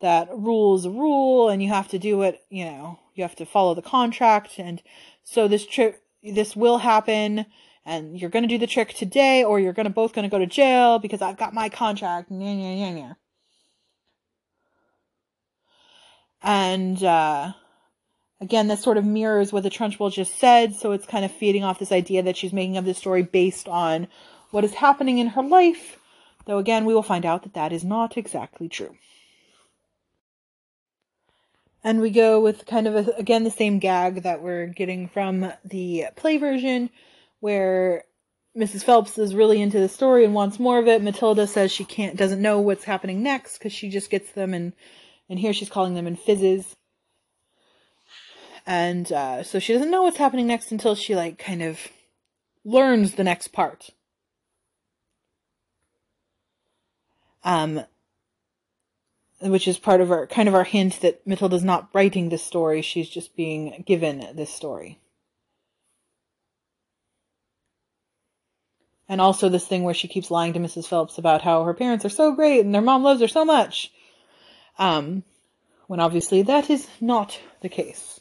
that rule is a rule, and you have to do it, you know, you have to follow the contract, and so this trip, this will happen and you're going to do the trick today or you're going to both going to go to jail because I've got my contract. And uh, again, this sort of mirrors what the Trunchbull just said, so it's kind of feeding off this idea that she's making of this story based on what is happening in her life. Though again, we will find out that that is not exactly true. And we go with kind of a, again the same gag that we're getting from the play version where Mrs. Phelps is really into the story and wants more of it. Matilda says she can't, doesn't know what's happening next because she just gets them and, and here she's calling them in fizzes. And uh, so she doesn't know what's happening next until she like kind of learns the next part. Um, which is part of our kind of our hint that Matilda's not writing this story; she's just being given this story. And also this thing where she keeps lying to Mrs. Phelps about how her parents are so great and their mom loves her so much. Um, when obviously that is not the case.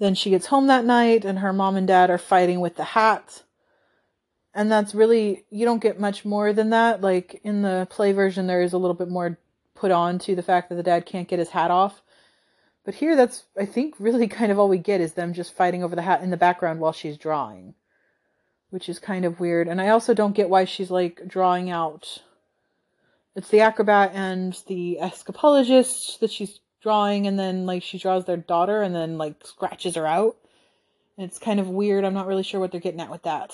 Then she gets home that night and her mom and dad are fighting with the hat. And that's really, you don't get much more than that. Like in the play version, there is a little bit more put on to the fact that the dad can't get his hat off. But here, that's, I think, really kind of all we get is them just fighting over the hat in the background while she's drawing which is kind of weird. And I also don't get why she's like drawing out. It's the acrobat and the escapologist that she's drawing, and then like she draws their daughter and then like scratches her out. And it's kind of weird. I'm not really sure what they're getting at with that.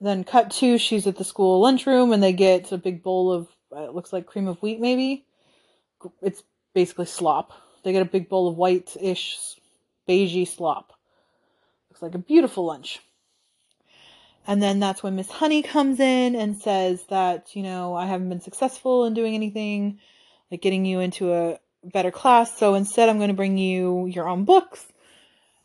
Then cut two, she's at the school lunchroom and they get a big bowl of it looks like cream of wheat maybe. It's basically slop. They get a big bowl of white-ish beigey slop. Looks like a beautiful lunch. And then that's when Miss Honey comes in and says that, you know, I haven't been successful in doing anything, like getting you into a better class. So instead, I'm going to bring you your own books.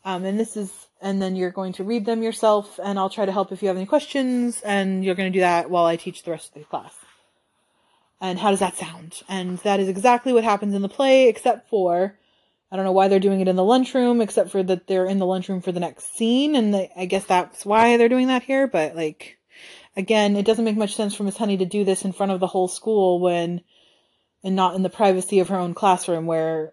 Um, and this is, and then you're going to read them yourself, and I'll try to help if you have any questions, and you're going to do that while I teach the rest of the class. And how does that sound? And that is exactly what happens in the play, except for I don't know why they're doing it in the lunchroom, except for that they're in the lunchroom for the next scene, and they, I guess that's why they're doing that here. But like, again, it doesn't make much sense for Miss Honey to do this in front of the whole school when, and not in the privacy of her own classroom, where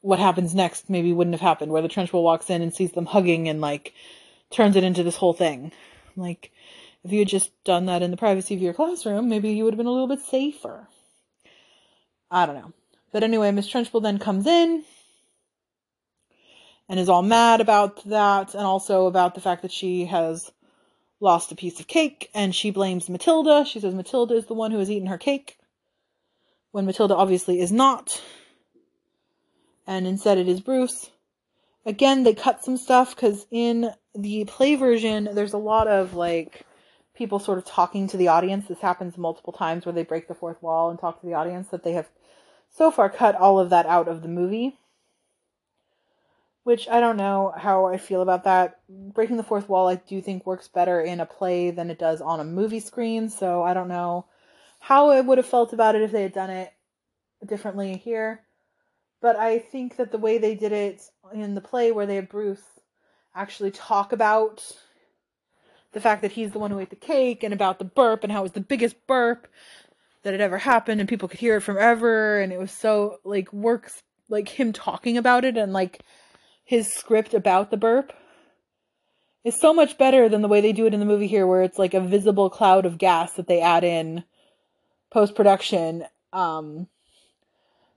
what happens next maybe wouldn't have happened, where the Trunchbull walks in and sees them hugging and like turns it into this whole thing. Like, if you had just done that in the privacy of your classroom, maybe you would have been a little bit safer. I don't know. But anyway, Miss Trunchbull then comes in and is all mad about that and also about the fact that she has lost a piece of cake and she blames Matilda. She says Matilda is the one who has eaten her cake when Matilda obviously is not. And instead it is Bruce. Again, they cut some stuff because in the play version, there's a lot of like people sort of talking to the audience. This happens multiple times where they break the fourth wall and talk to the audience that they have so far cut all of that out of the movie which I don't know how I feel about that. Breaking the fourth wall, I do think works better in a play than it does on a movie screen, so I don't know how I would have felt about it if they had done it differently here. But I think that the way they did it in the play, where they have Bruce actually talk about the fact that he's the one who ate the cake and about the burp and how it was the biggest burp that had ever happened and people could hear it from ever and it was so like works like him talking about it and like his script about the burp is so much better than the way they do it in the movie here where it's like a visible cloud of gas that they add in post production um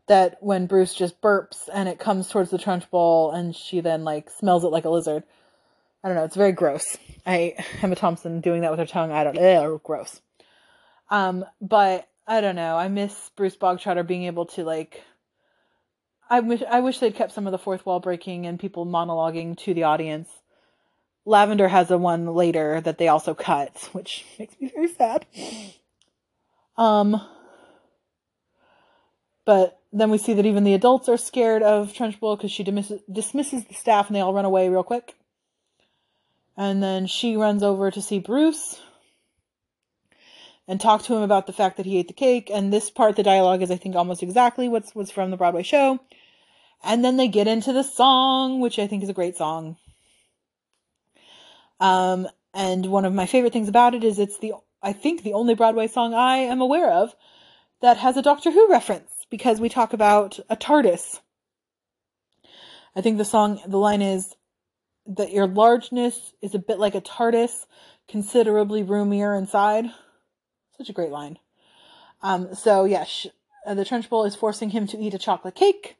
that when Bruce just burps and it comes towards the Trunchbull and she then like smells it like a lizard. I don't know, it's very gross. I Emma Thompson doing that with her tongue, I don't know, gross. Um, but I don't know. I miss Bruce Bogtrotter being able to like I wish I wish they'd kept some of the fourth wall breaking and people monologuing to the audience. Lavender has a one later that they also cut, which makes me very sad. Um but then we see that even the adults are scared of Trunchbull because she dismisses, dismisses the staff and they all run away real quick. And then she runs over to see Bruce and talk to him about the fact that he ate the cake. And this part, the dialogue is, I think, almost exactly what's what's from the Broadway show. And then they get into the song, which I think is a great song. Um, and one of my favorite things about it is it's the I think the only Broadway song I am aware of that has a Doctor Who reference because we talk about a TARDIS. I think the song the line is that your largeness is a bit like a TARDIS, considerably roomier inside. Such a great line. Um, so yeah, sh- uh, the Trunchbull is forcing him to eat a chocolate cake,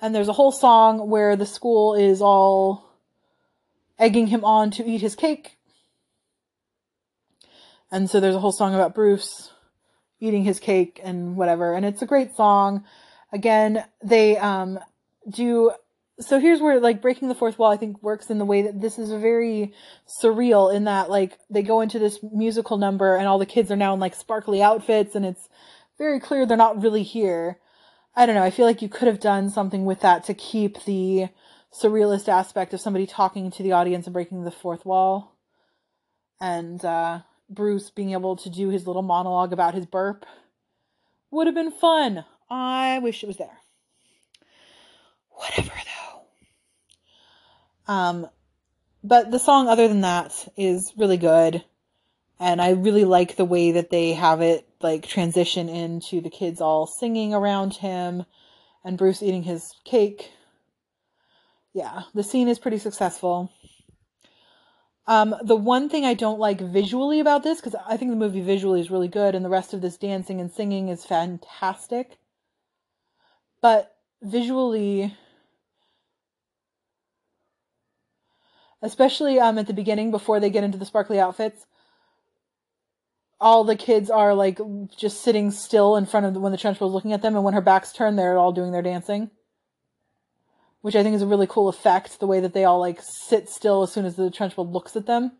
and there's a whole song where the school is all egging him on to eat his cake. And so there's a whole song about Bruce eating his cake and whatever, and it's a great song. Again, they um, do so here's where like breaking the fourth wall i think works in the way that this is very surreal in that like they go into this musical number and all the kids are now in like sparkly outfits and it's very clear they're not really here. I don't know i feel like you could have done something with that to keep the surrealist aspect of somebody talking to the audience and breaking the fourth wall. And uh bruce being able to do his little monologue about his burp would have been fun. I wish it was there. Whatever though um, but the song, other than that, is really good. And I really like the way that they have it like transition into the kids all singing around him and Bruce eating his cake. Yeah, the scene is pretty successful. Um, the one thing I don't like visually about this, because I think the movie visually is really good and the rest of this dancing and singing is fantastic. But visually, especially um at the beginning before they get into the sparkly outfits all the kids are like just sitting still in front of the, when the trench was looking at them and when her back's turned they're all doing their dancing. Which i think is a really cool effect the way that they all like sit still as soon as the trunchbull looks at them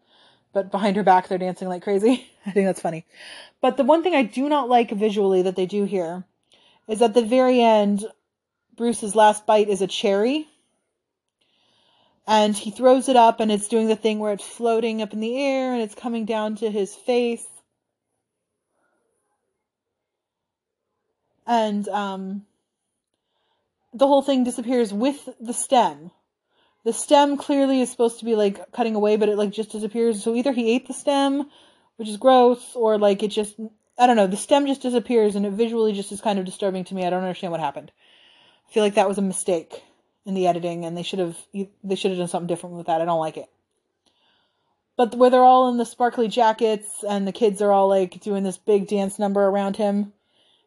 but behind her back they're dancing like crazy. I think that's funny. But the one thing i do not like visually that they do here is at the very end bruce's last bite is a cherry and he throws it up and it's doing the thing where it's floating up in the air and it's coming down to his face. And um, the whole thing disappears with the stem. The stem clearly is supposed to be like cutting away but it like just disappears. So either he ate the stem which is gross or like it just i don't know the stem just disappears and it visually just is kind of disturbing to me. I don't understand what happened. I feel like that was a mistake in the editing, and they should have they should have done something different with that. I don't like it. But where they're all in the sparkly jackets and the kids are all like doing this big dance number around him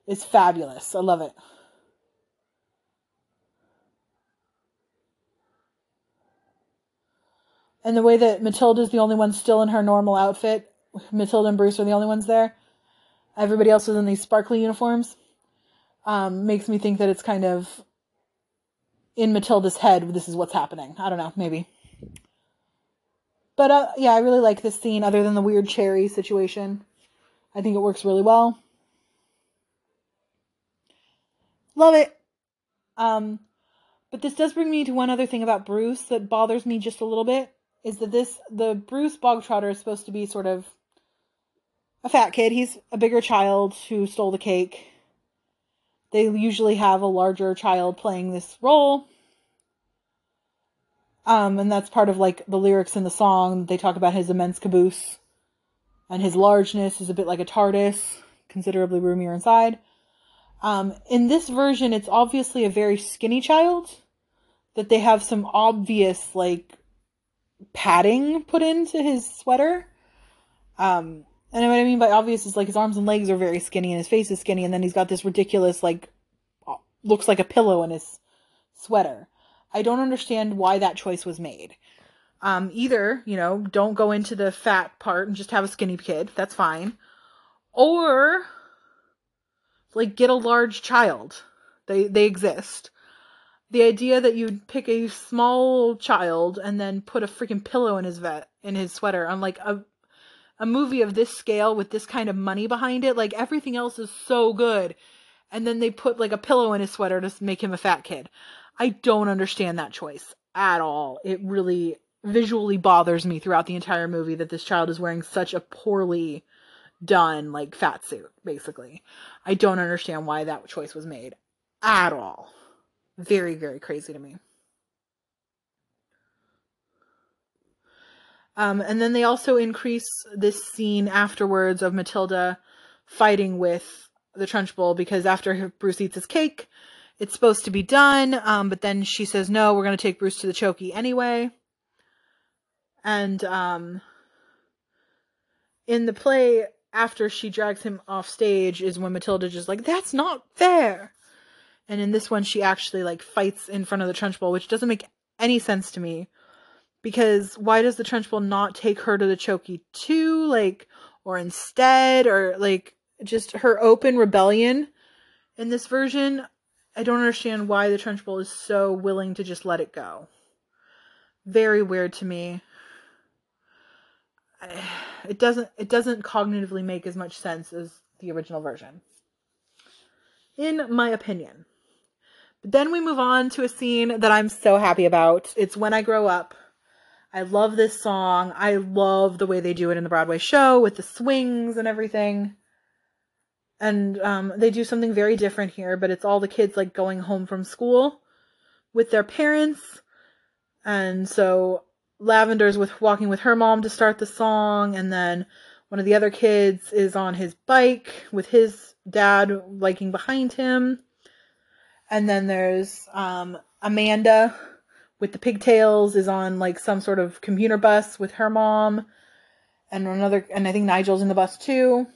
is fabulous. I love it. And the way that Matilda's the only one still in her normal outfit, Matilda and Bruce are the only ones there. Everybody else is in these sparkly uniforms. Um, makes me think that it's kind of in Matilda's head, this is what's happening. I don't know, maybe. But uh, yeah, I really like this scene, other than the weird cherry situation. I think it works really well. Love it. Um, but this does bring me to one other thing about Bruce that bothers me just a little bit. Is that this the Bruce Bogtrotter is supposed to be sort of a fat kid. He's a bigger child who stole the cake. They usually have a larger child playing this role. Um, and that's part of like the lyrics in the song. They talk about his immense caboose and his largeness is a bit like a TARDIS, considerably roomier inside. Um, in this version, it's obviously a very skinny child that they have some obvious like padding put into his sweater. Um, and what I mean by obvious is like his arms and legs are very skinny and his face is skinny, and then he's got this ridiculous like looks like a pillow in his sweater. I don't understand why that choice was made. Um, either, you know, don't go into the fat part and just have a skinny kid. That's fine. Or like get a large child. They they exist. The idea that you'd pick a small child and then put a freaking pillow in his vet in his sweater on like a a movie of this scale with this kind of money behind it, like everything else is so good. And then they put like a pillow in his sweater to make him a fat kid. I don't understand that choice at all. It really visually bothers me throughout the entire movie that this child is wearing such a poorly done like fat suit basically i don't understand why that choice was made at all very very crazy to me um, and then they also increase this scene afterwards of matilda fighting with the trunchbull because after bruce eats his cake it's supposed to be done um, but then she says no we're going to take bruce to the chokey anyway and um, in the play after she drags him off stage is when Matilda just like that's not fair. And in this one she actually like fights in front of the Trunchbull, which doesn't make any sense to me. Because why does the Trunchbull not take her to the Chokey too? Like or instead or like just her open rebellion in this version. I don't understand why the Trunchbull is so willing to just let it go. Very weird to me it doesn't it doesn't cognitively make as much sense as the original version in my opinion but then we move on to a scene that i'm so happy about it's when i grow up i love this song. I love the way they do it in the broadway show with the swings and everything. And um, they do something very different here but it's all the kids like going home from school with their parents. And so Lavender's with walking with her mom to start the song, and then one of the other kids is on his bike with his dad liking behind him. And then there's um, Amanda with the pigtails is on like some sort of commuter bus with her mom. And another and I think Nigel's in the bus too.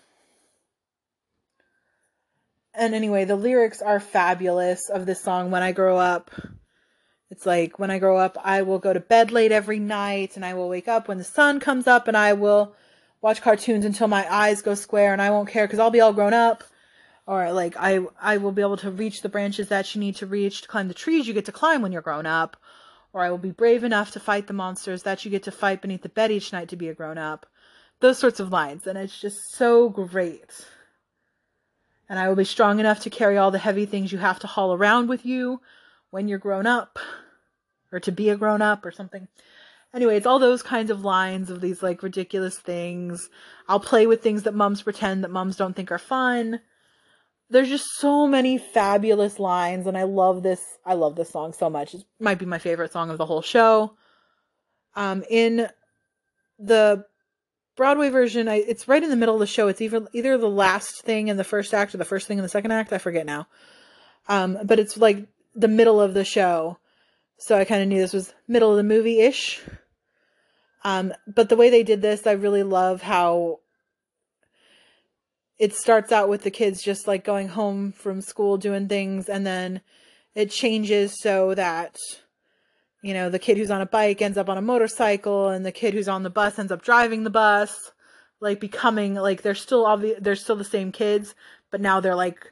And anyway, the lyrics are fabulous of this song when I grow up. It's like when I grow up, I will go to bed late every night and I will wake up when the sun comes up and I will watch cartoons until my eyes go square and I won't care because I'll be all grown up. Or like I I will be able to reach the branches that you need to reach to climb the trees you get to climb when you're grown up. Or I will be brave enough to fight the monsters that you get to fight beneath the bed each night to be a grown up. Those sorts of lines. And it's just so great. And I will be strong enough to carry all the heavy things you have to haul around with you when you're grown up or to be a grown up or something. Anyway, it's all those kinds of lines of these like ridiculous things. I'll play with things that mums pretend that mums don't think are fun. There's just so many fabulous lines and I love this I love this song so much. It might be my favorite song of the whole show. Um in the Broadway version, I, it's right in the middle of the show. It's either either the last thing in the first act or the first thing in the second act. I forget now. Um, but it's like the middle of the show, so I kind of knew this was middle of the movie ish. Um, but the way they did this, I really love how it starts out with the kids just like going home from school doing things, and then it changes so that you know the kid who's on a bike ends up on a motorcycle, and the kid who's on the bus ends up driving the bus, like becoming like they're still obvious they're still the same kids, but now they're like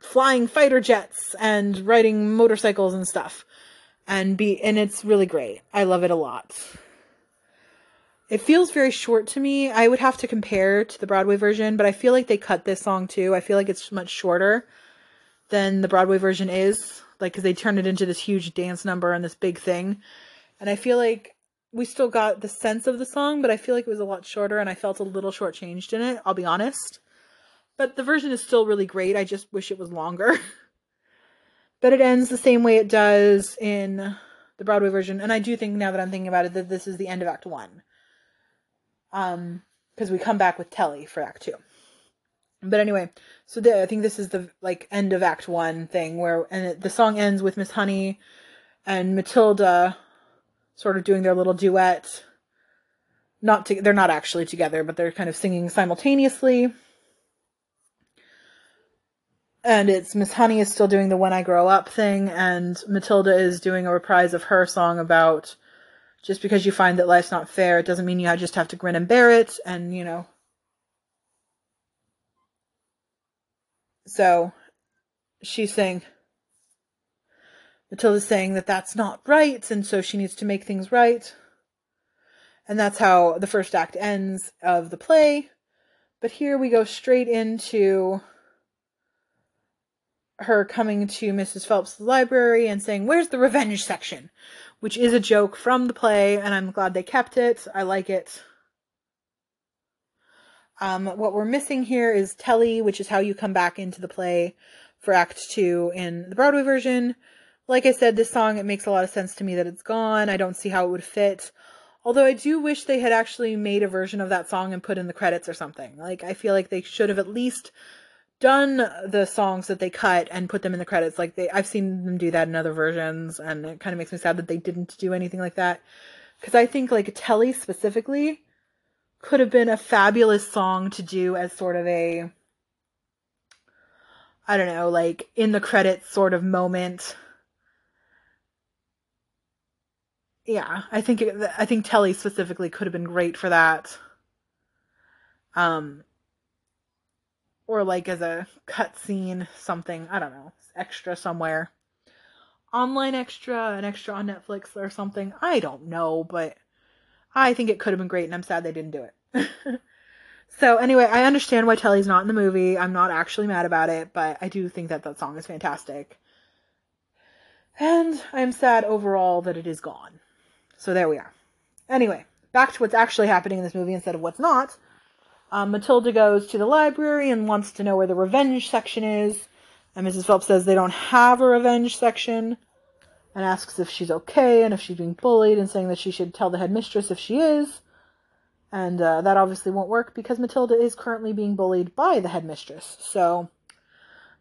flying fighter jets and riding motorcycles and stuff and be and it's really great. I love it a lot. It feels very short to me. I would have to compare to the Broadway version, but I feel like they cut this song too. I feel like it's much shorter than the Broadway version is, like cuz they turned it into this huge dance number and this big thing. And I feel like we still got the sense of the song, but I feel like it was a lot shorter and I felt a little shortchanged in it, I'll be honest. but the version is still really great. I just wish it was longer. but it ends the same way it does in the Broadway version, and I do think now that I'm thinking about it that this is the end of Act One. Um, because we come back with Telly for Act Two. But anyway, so the, I think this is the like end of Act One thing where, and it, the song ends with Miss Honey and Matilda sort of doing their little duet. Not to, they're not actually together, but they're kind of singing simultaneously. And it's Miss Honey is still doing the When I Grow Up thing, and Matilda is doing a reprise of her song about just because you find that life's not fair, it doesn't mean you just have to grin and bear it, and you know. So she's saying, Matilda's saying that that's not right, and so she needs to make things right. And that's how the first act ends of the play. But here we go straight into her coming to Mrs. Phelps' library and saying, Where's the revenge section? Which is a joke from the play, and I'm glad they kept it. I like it. Um, what we're missing here is Telly, which is how you come back into the play for Act Two in the Broadway version like I said, this song, it makes a lot of sense to me that it's gone. I don't see how it would fit. Although I do wish they had actually made a version of that song and put in the credits or something. Like, I feel like they should have at least done the songs that they cut and put them in the credits. Like, they, I've seen them do that in other versions, and it kind of makes me sad that they didn't do anything like that. Because I think, like, Telly specifically could have been a fabulous song to do as sort of a, I don't know, like, in the credits sort of moment yeah, I think it, I think Telly specifically could have been great for that. Um, or like as a cut scene, something I don't know, extra somewhere, online extra, an extra on Netflix or something. I don't know, but I think it could have been great, and I'm sad they didn't do it. so anyway, I understand why Telly's not in the movie. I'm not actually mad about it, but I do think that that song is fantastic. And I'm sad overall that it is gone. So there we are. Anyway, back to what's actually happening in this movie instead of what's not. Um, Matilda goes to the library and wants to know where the revenge section is. And Mrs. Phelps says they don't have a revenge section and asks if she's okay and if she's being bullied and saying that she should tell the headmistress if she is. And uh, that obviously won't work because Matilda is currently being bullied by the headmistress. So,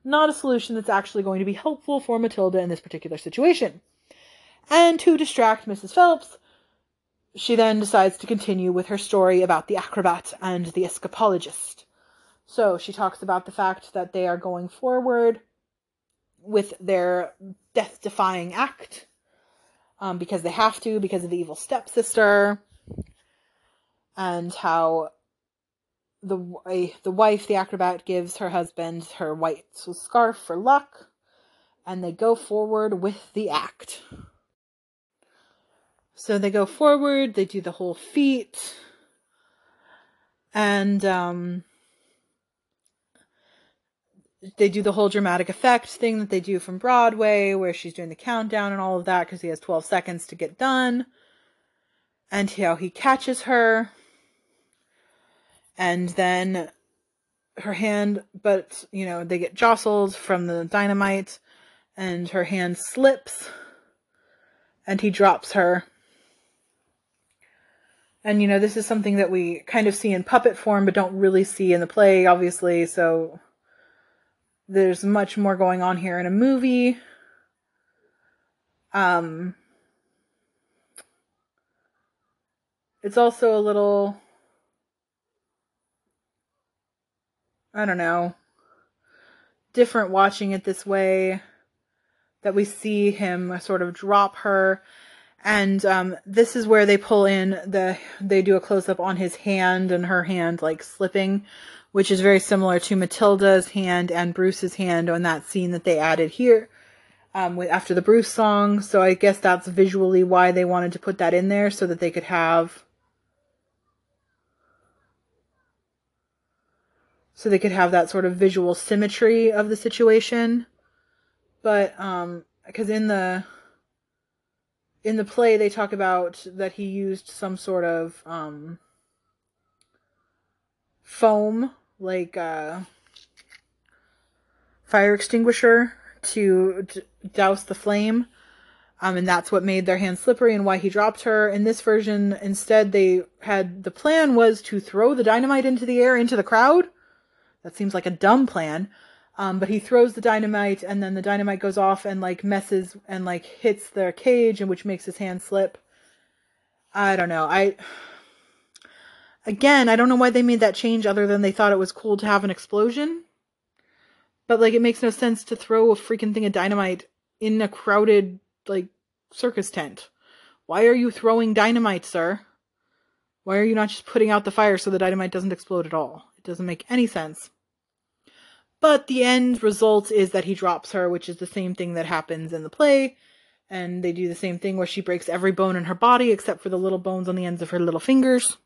not a solution that's actually going to be helpful for Matilda in this particular situation. And to distract Mrs. Phelps, she then decides to continue with her story about the acrobat and the escapologist. So she talks about the fact that they are going forward with their death defying act um, because they have to, because of the evil stepsister, and how the the wife, the acrobat, gives her husband her white scarf for luck, and they go forward with the act. So they go forward, they do the whole feat, and um, they do the whole dramatic effect thing that they do from Broadway, where she's doing the countdown and all of that because he has 12 seconds to get done, and how he catches her, and then her hand, but you know, they get jostled from the dynamite, and her hand slips, and he drops her and you know, this is something that we kind of see in puppet form, but don't really see in the play, obviously. So there's much more going on here in a movie. Um, it's also a little, I don't know, different watching it this way. That we see him sort of drop her and um, this is where they pull in the they do a close up on his hand and her hand like slipping which is very similar to matilda's hand and bruce's hand on that scene that they added here um, with, after the bruce song. So i guess that's visually why they wanted to put that in there so that they could have so they could have that sort of visual symmetry of the situation. But um because in the in the play they talk about that he used some sort of um foam like uh fire extinguisher to d- douse the flame. Um, and that's what made their hands slippery and why he dropped her. In this version, instead, they had the plan was to throw the dynamite into the air into the crowd. That seems like a dumb plan. Um, but he throws the dynamite and then the dynamite goes off and like messes and like hits their cage and which makes his hand slip. I don't know. I again, I don't know why they made that change other than they thought it was cool to have an explosion. But like it makes no sense to throw a freaking thing of dynamite in a crowded like circus tent. Why are you throwing dynamite, sir? Why are you not just putting out the fire so the dynamite doesn't explode at all? It doesn't make any sense. But the end result is that he drops her, which is the same thing that happens in the play. And they do the same thing where she breaks every bone in her body except for the little bones on the ends of her little fingers.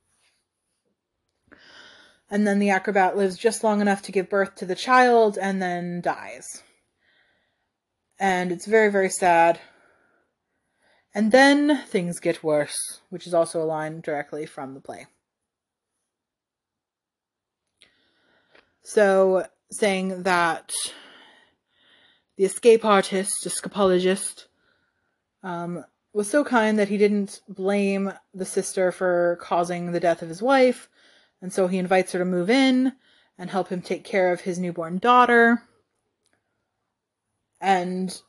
And then the acrobat lives just long enough to give birth to the child and then dies. And it's very, very sad. And then things get worse, which is also a line directly from the play. So saying that the escape artist, the escapologist, um, was so kind that he didn't blame the sister for causing the death of his wife, and so he invites her to move in and help him take care of his newborn daughter. And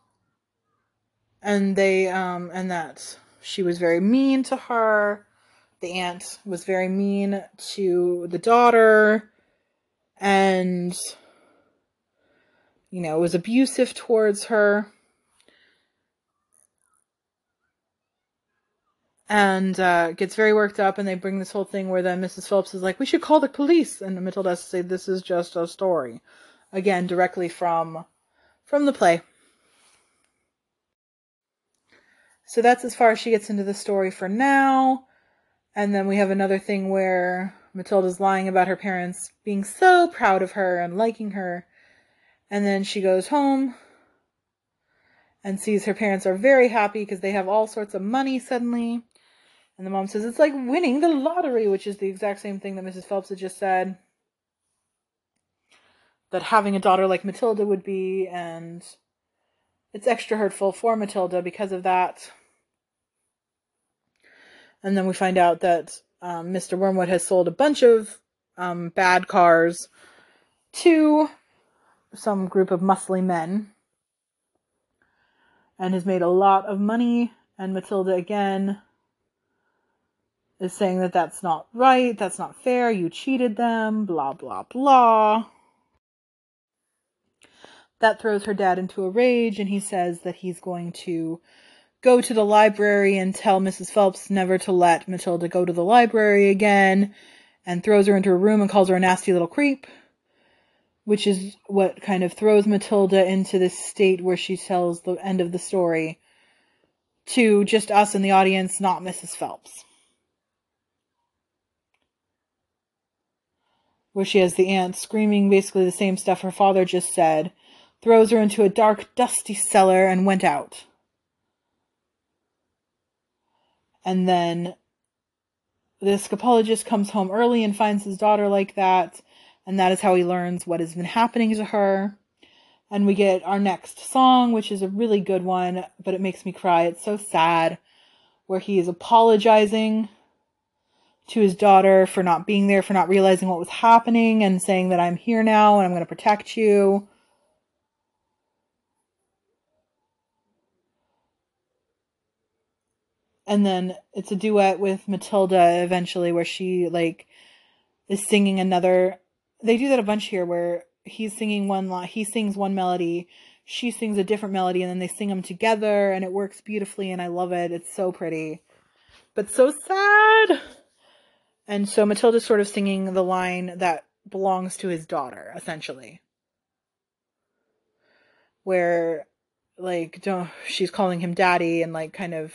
and they um and that she was very mean to her. The aunt was very mean to the daughter and you know, it was abusive towards her. And uh, gets very worked up, and they bring this whole thing where then Mrs. Phillips is like, "We should call the police," and Matilda has to say, "This is just a story," again directly from from the play. So that's as far as she gets into the story for now. And then we have another thing where Matilda's lying about her parents being so proud of her and liking her and then she goes home and sees her parents are very happy because they have all sorts of money suddenly. And the mom says it's like winning the lottery, which is the exact same thing that Mrs. Phelps had just said. That having a daughter like Matilda would be, and it's extra hurtful for Matilda because of that. And then we find out that um, Mr. Wormwood has sold a bunch of um, bad cars to some group of muscly men and has made a lot of money. And Matilda again is saying that that's not right, that's not fair, you cheated them, blah, blah, blah. That throws her dad into a rage, and he says that he's going to go to the library and tell Mrs. Phelps never to let Matilda go to the library again, and throws her into a room and calls her a nasty little creep which is what kind of throws Matilda into this state where she tells the end of the story to just us in the audience, not Mrs. Phelps. Where she has the aunt screaming basically the same stuff her father just said, throws her into a dark, dusty cellar, and went out. And then the escapologist comes home early and finds his daughter like that and that is how he learns what has been happening to her. And we get our next song, which is a really good one, but it makes me cry. It's so sad, where he is apologizing to his daughter for not being there, for not realizing what was happening, and saying that I'm here now and I'm going to protect you. And then it's a duet with Matilda eventually, where she like is singing another they do that a bunch here where he's singing one line, he sings one melody, she sings a different melody, and then they sing them together, and it works beautifully, and I love it. It's so pretty, but so sad. And so Matilda's sort of singing the line that belongs to his daughter, essentially, where like don't she's calling him daddy and like kind of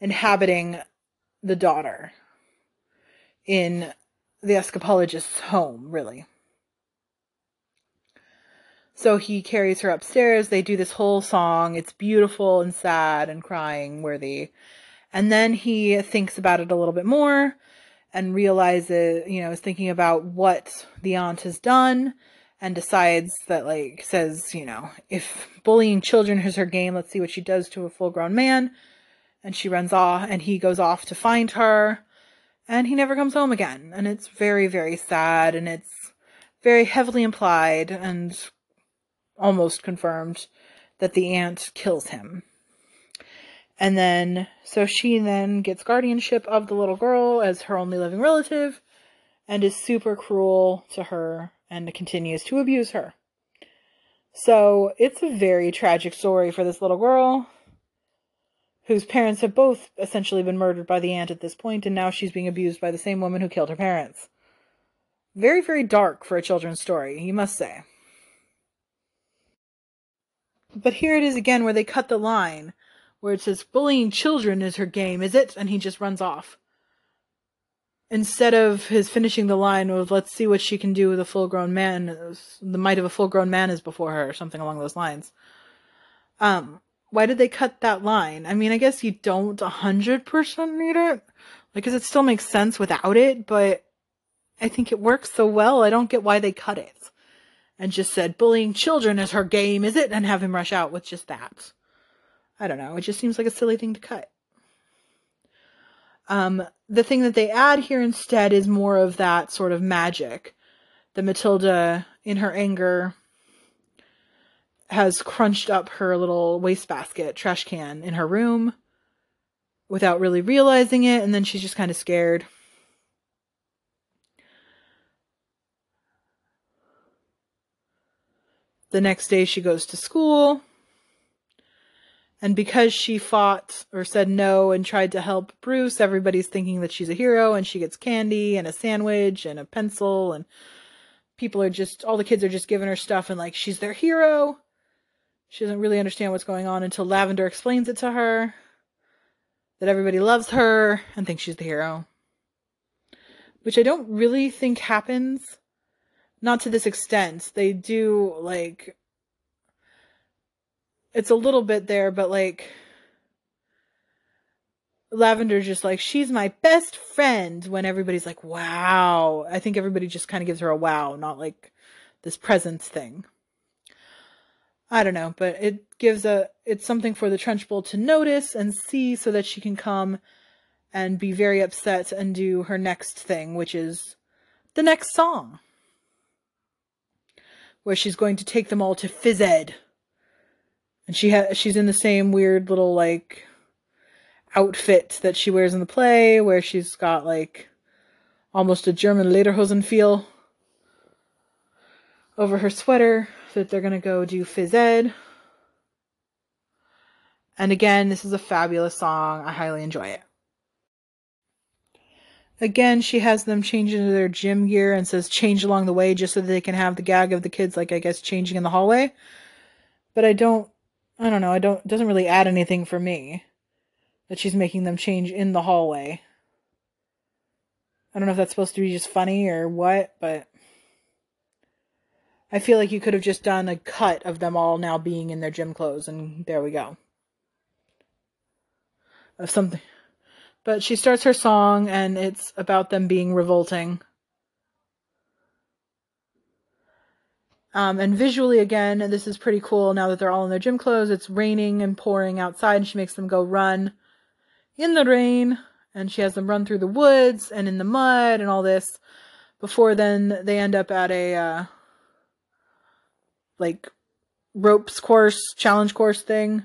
inhabiting the daughter in the escapologist's home, really. So he carries her upstairs. They do this whole song. It's beautiful and sad and crying worthy. And then he thinks about it a little bit more and realizes, you know, is thinking about what the aunt has done and decides that, like, says, you know, if bullying children is her game, let's see what she does to a full grown man. And she runs off, and he goes off to find her, and he never comes home again. And it's very, very sad, and it's very heavily implied and almost confirmed that the aunt kills him. And then, so she then gets guardianship of the little girl as her only living relative and is super cruel to her and continues to abuse her. So it's a very tragic story for this little girl whose parents have both essentially been murdered by the aunt at this point, and now she's being abused by the same woman who killed her parents. Very, very dark for a children's story, you must say. But here it is again where they cut the line, where it says, bullying children is her game, is it? And he just runs off instead of his finishing the line with "Let's see what she can do with a full-grown man," the might of a full-grown man is before her, or something along those lines. Um, why did they cut that line? I mean, I guess you don't a hundred percent need it, Like, because it still makes sense without it, but I think it works so well. I don't get why they cut it and just said bullying children is her game, is it? And have him rush out with just that. I don't know. It just seems like a silly thing to cut. Um, the thing that they add here instead is more of that sort of magic. The Matilda, in her anger, has crunched up her little wastebasket trash can in her room without really realizing it, and then she's just kind of scared. The next day, she goes to school and because she fought or said no and tried to help Bruce, everybody's thinking that she's a hero and she gets candy and a sandwich and a pencil and people are just all the kids are just giving her stuff and like she's their hero. She doesn't really understand what's going on until Lavender explains it to her that everybody loves her and thinks she's the hero. Which I don't really think happens. Not to this extent. They do like it's a little bit there, but like Lavender's just like, she's my best friend when everybody's like, wow. I think everybody just kind of gives her a wow, not like this presence thing. I don't know, but it gives a, it's something for the Trunchbull to notice and see so that she can come and be very upset and do her next thing, which is the next song. Where she's going to take them all to phys ed and she has she's in the same weird little like outfit that she wears in the play, where she's got like almost a German lederhosen feel over her sweater. That they're gonna go do phys ed. And again, this is a fabulous song. I highly enjoy it. Again, she has them change into their gym gear and says change along the way just so that they can have the gag of the kids, like I guess changing in the hallway. But I don't I don't know. I don't. Doesn't really add anything for me that she's making them change in the hallway. I don't know if that's supposed to be just funny or what, but I feel like you could have just done a cut of them all now being in their gym clothes, and there we go. Of something. But she starts her song, and it's about them being revolting. Um, and visually, again, this is pretty cool now that they're all in their gym clothes. It's raining and pouring outside, and she makes them go run in the rain, and she has them run through the woods and in the mud and all this before then they end up at a uh, like ropes course, challenge course thing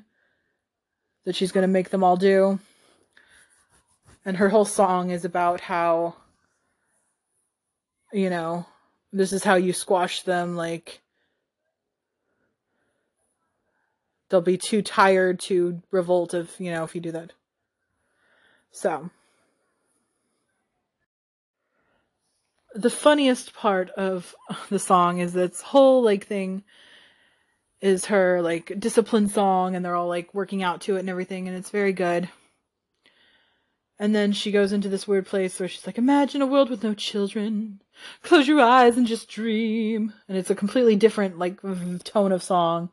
that she's going to make them all do. And her whole song is about how, you know, this is how you squash them like they'll be too tired to revolt if you know if you do that so the funniest part of the song is this whole like thing is her like discipline song and they're all like working out to it and everything and it's very good and then she goes into this weird place where she's like, Imagine a world with no children. Close your eyes and just dream. And it's a completely different, like, tone of song.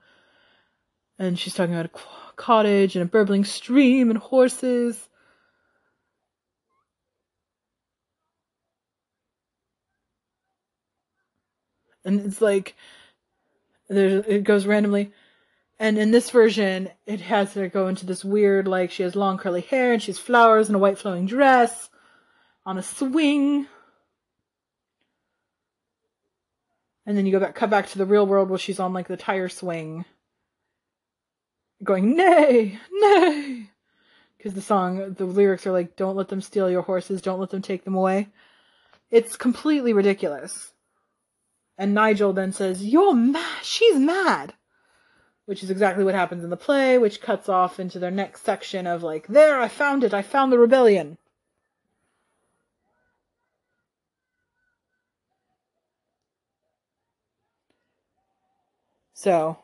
And she's talking about a cottage and a burbling stream and horses. And it's like, there, it goes randomly. And in this version, it has her go into this weird, like, she has long curly hair and she's flowers and a white flowing dress on a swing. And then you go back, cut back to the real world where she's on like the tire swing, going nay, nay, because the song, the lyrics are like, "Don't let them steal your horses, don't let them take them away." It's completely ridiculous. And Nigel then says, "You're mad. She's mad," which is exactly what happens in the play, which cuts off into their next section of like, "There, I found it. I found the rebellion." So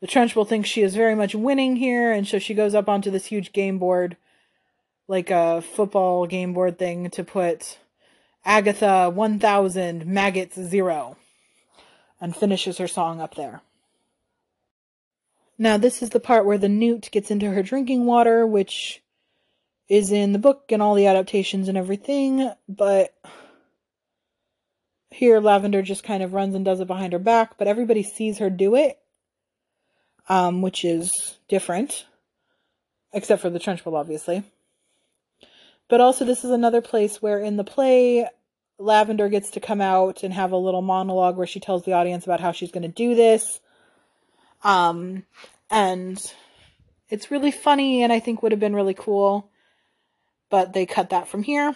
the Trunchbull thinks she is very much winning here, and so she goes up onto this huge game board, like a football game board thing, to put Agatha 1000, Maggots 0, and finishes her song up there. Now, this is the part where the newt gets into her drinking water, which is in the book and all the adaptations and everything, but here, Lavender just kind of runs and does it behind her back, but everybody sees her do it, um, which is different, except for the Trunchbull, obviously. But also, this is another place where in the play, Lavender gets to come out and have a little monologue where she tells the audience about how she's going to do this. Um, and it's really funny and I think would have been really cool, but they cut that from here.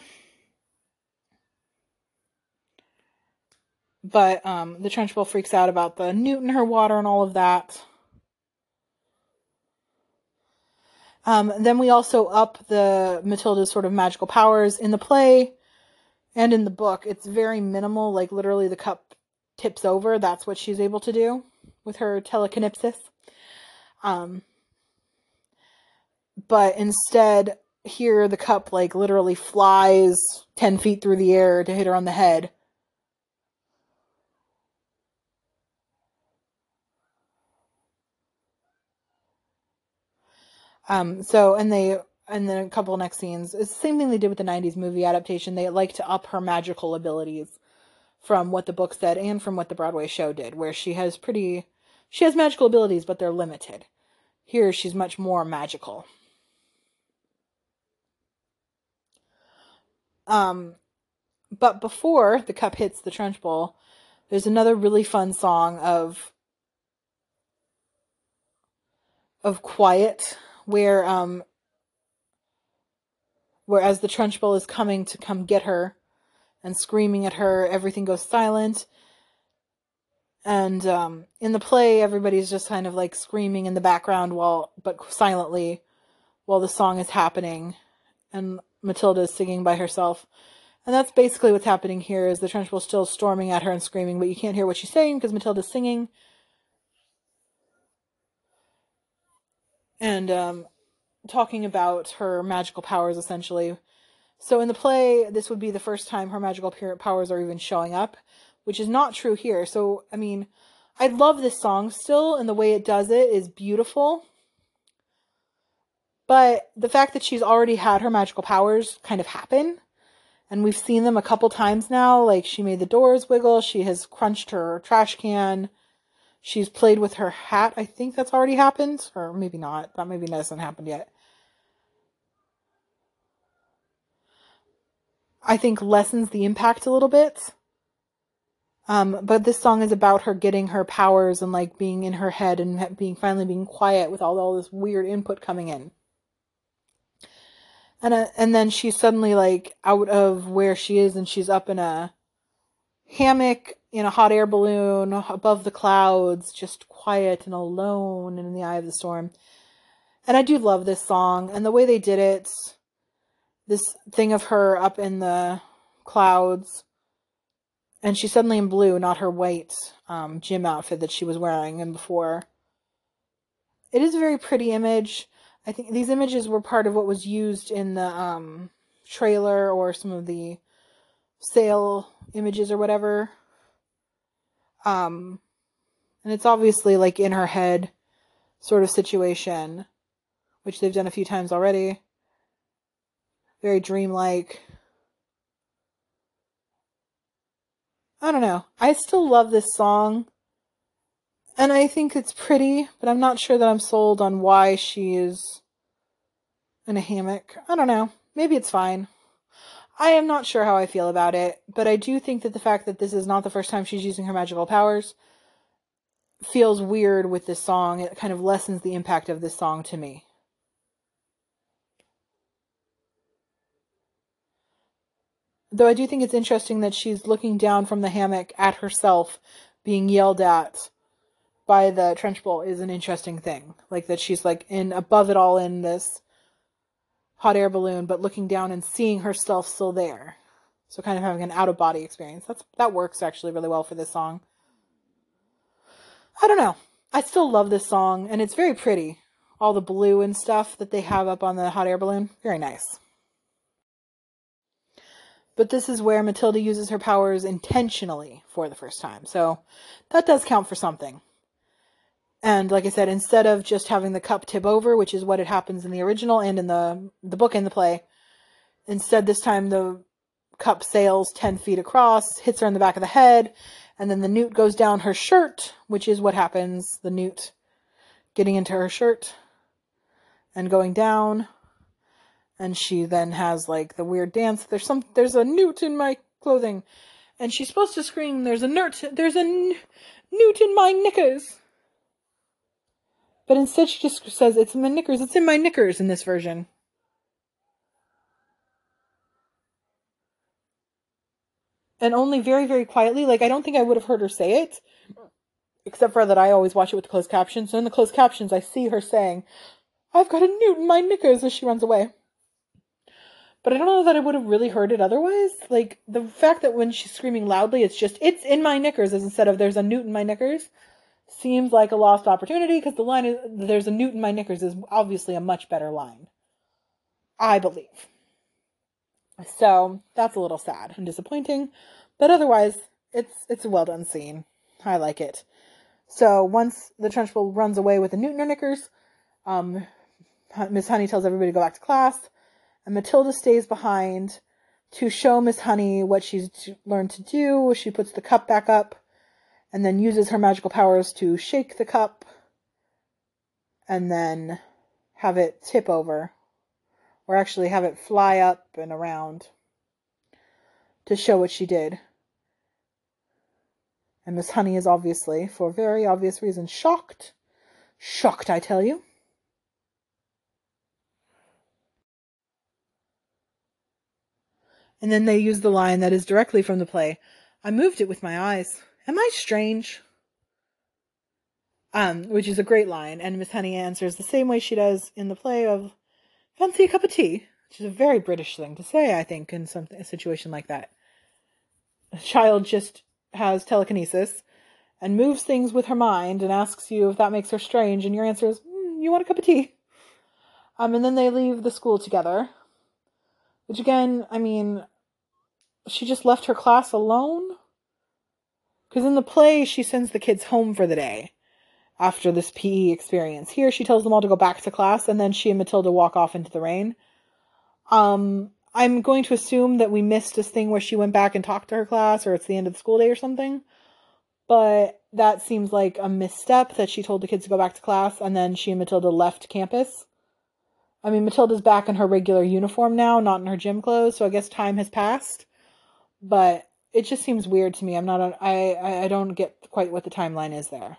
But um, the Trunchbull freaks out about the newt in her water and all of that. Um, then we also up the Matilda's sort of magical powers in the play and in the book. It's very minimal, like literally the cup tips over. That's what she's able to do with her telekinesis. Um, but instead, here the cup like literally flies 10 feet through the air to hit her on the head. Um, so, and they, and then a couple next scenes, it's the same thing they did with the 90s movie adaptation. They like to up her magical abilities from what the book said and from what the Broadway show did, where she has pretty, she has magical abilities, but they're limited. Here, she's much more magical. Um, but before the cup hits the Trunchbull, there's another really fun song of of quiet where um whereas the Trunchbull is coming to come get her and screaming at her, everything goes silent. And um, in the play, everybody's just kind of like screaming in the background while, but silently, while the song is happening, and Matilda is singing by herself. And that's basically what's happening here. Is the Trunchbull still storming at her and screaming, but you can't hear what she's saying because Matilda's singing. and um, talking about her magical powers essentially. So in the play, this would be the first time her magical powers are even showing up, which is not true here. So, I mean, I love this song still, and the way it does it is beautiful. But the fact that she's already had her magical powers kind of happen, and we've seen them a couple times now, like she made the doors wiggle, she has crunched her trash can, She's played with her hat. I think that's already happened, or maybe not. That maybe hasn't happened yet. I think lessens the impact a little bit. Um, but this song is about her getting her powers and like being in her head and being finally being quiet with all all this weird input coming in. And uh, and then she's suddenly like out of where she is and she's up in a hammock in a hot air balloon above the clouds, just quiet and alone and in the eye of the storm. And I do love this song and the way they did it. This thing of her up in the clouds, and she's suddenly in blue, not her white um, gym outfit that she was wearing and before. It is a very pretty image. I think these images were part of what was used in the um, trailer or some of the sale images or whatever. Um, and it's obviously like in her head sort of situation, which they've done a few times already. Very dreamlike. I don't know. I still love this song. And I think it's pretty, but I'm not sure that I'm sold on why she is in a hammock. I don't know. Maybe it's fine. I am not sure how I feel about it, but I do think that the fact that this is not the first time she's using her magical powers feels weird with this song. It kind of lessens the impact of this song to me. Though I do think it's interesting that she's looking down from the hammock at herself being yelled at by the Trunchbull is an interesting thing. Like that she's like in above it all in this hot air balloon, but looking down and seeing herself still there. So kind of having an out of body experience. That's that works actually really well for this song. I don't know. I still love this song and it's very pretty. All the blue and stuff that they have up on the hot air balloon. Very nice. But this is where Matilda uses her powers intentionally for the first time. So that does count for something. And like I said, instead of just having the cup tip over, which is what it happens in the original and in the the book and the play, instead this time the cup sails ten feet across, hits her in the back of the head, and then the newt goes down her shirt, which is what happens. The newt getting into her shirt and going down and she then has like the weird dance there's some there's a newt in my clothing and she's supposed to scream there's a newt there's a n- newt in my knickers but instead she just says it's in my knickers. It's in my knickers in this version. And only very very quietly like i don't think i would have heard her say it except for that i always watch it with closed captions. So in the closed captions i see her saying i've got a newt in my knickers as she runs away. But I don't know that I would have really heard it otherwise. Like the fact that when she's screaming loudly, it's just it's in my knickers instead of there's a newt in my knickers seems like a lost opportunity because the line is there's a newt in my knickers is obviously a much better line. I believe. So that's a little sad and disappointing, but otherwise it's it's a well done scene. I like it. So once the Trunchbull runs away with the newt in her knickers, um, Miss Honey tells everybody to go back to class and Matilda stays behind to show Miss Honey what she's learned to do. She puts the cup back up and then uses her magical powers to shake the cup and then have it tip over or actually have it fly up and around to show what she did. And Miss Honey is obviously, for very obvious reasons, shocked. Shocked, I tell you. And then they use the line that is directly from the play. I moved it with my eyes. Am I strange? Um, which is a great line, and Miss Honey answers the same way she does in the play of Fancy a cup of tea, which is a very British thing to say, I think, in some a situation like that. A child just has telekinesis and moves things with her mind and asks you if that makes her strange, and your answer is, mm, "You want a cup of tea?" Um, and then they leave the school together, which again, I mean, she just left her class alone? Because in the play, she sends the kids home for the day after this PE experience. Here, she tells them all to go back to class, and then she and Matilda walk off into the rain. Um, I'm going to assume that we missed this thing where she went back and talked to her class, or it's the end of the school day or something. But that seems like a misstep that she told the kids to go back to class, and then she and Matilda left campus. I mean, Matilda's back in her regular uniform now, not in her gym clothes, so I guess time has passed. But it just seems weird to me. I'm not, On, I, I don't get quite what the timeline is there.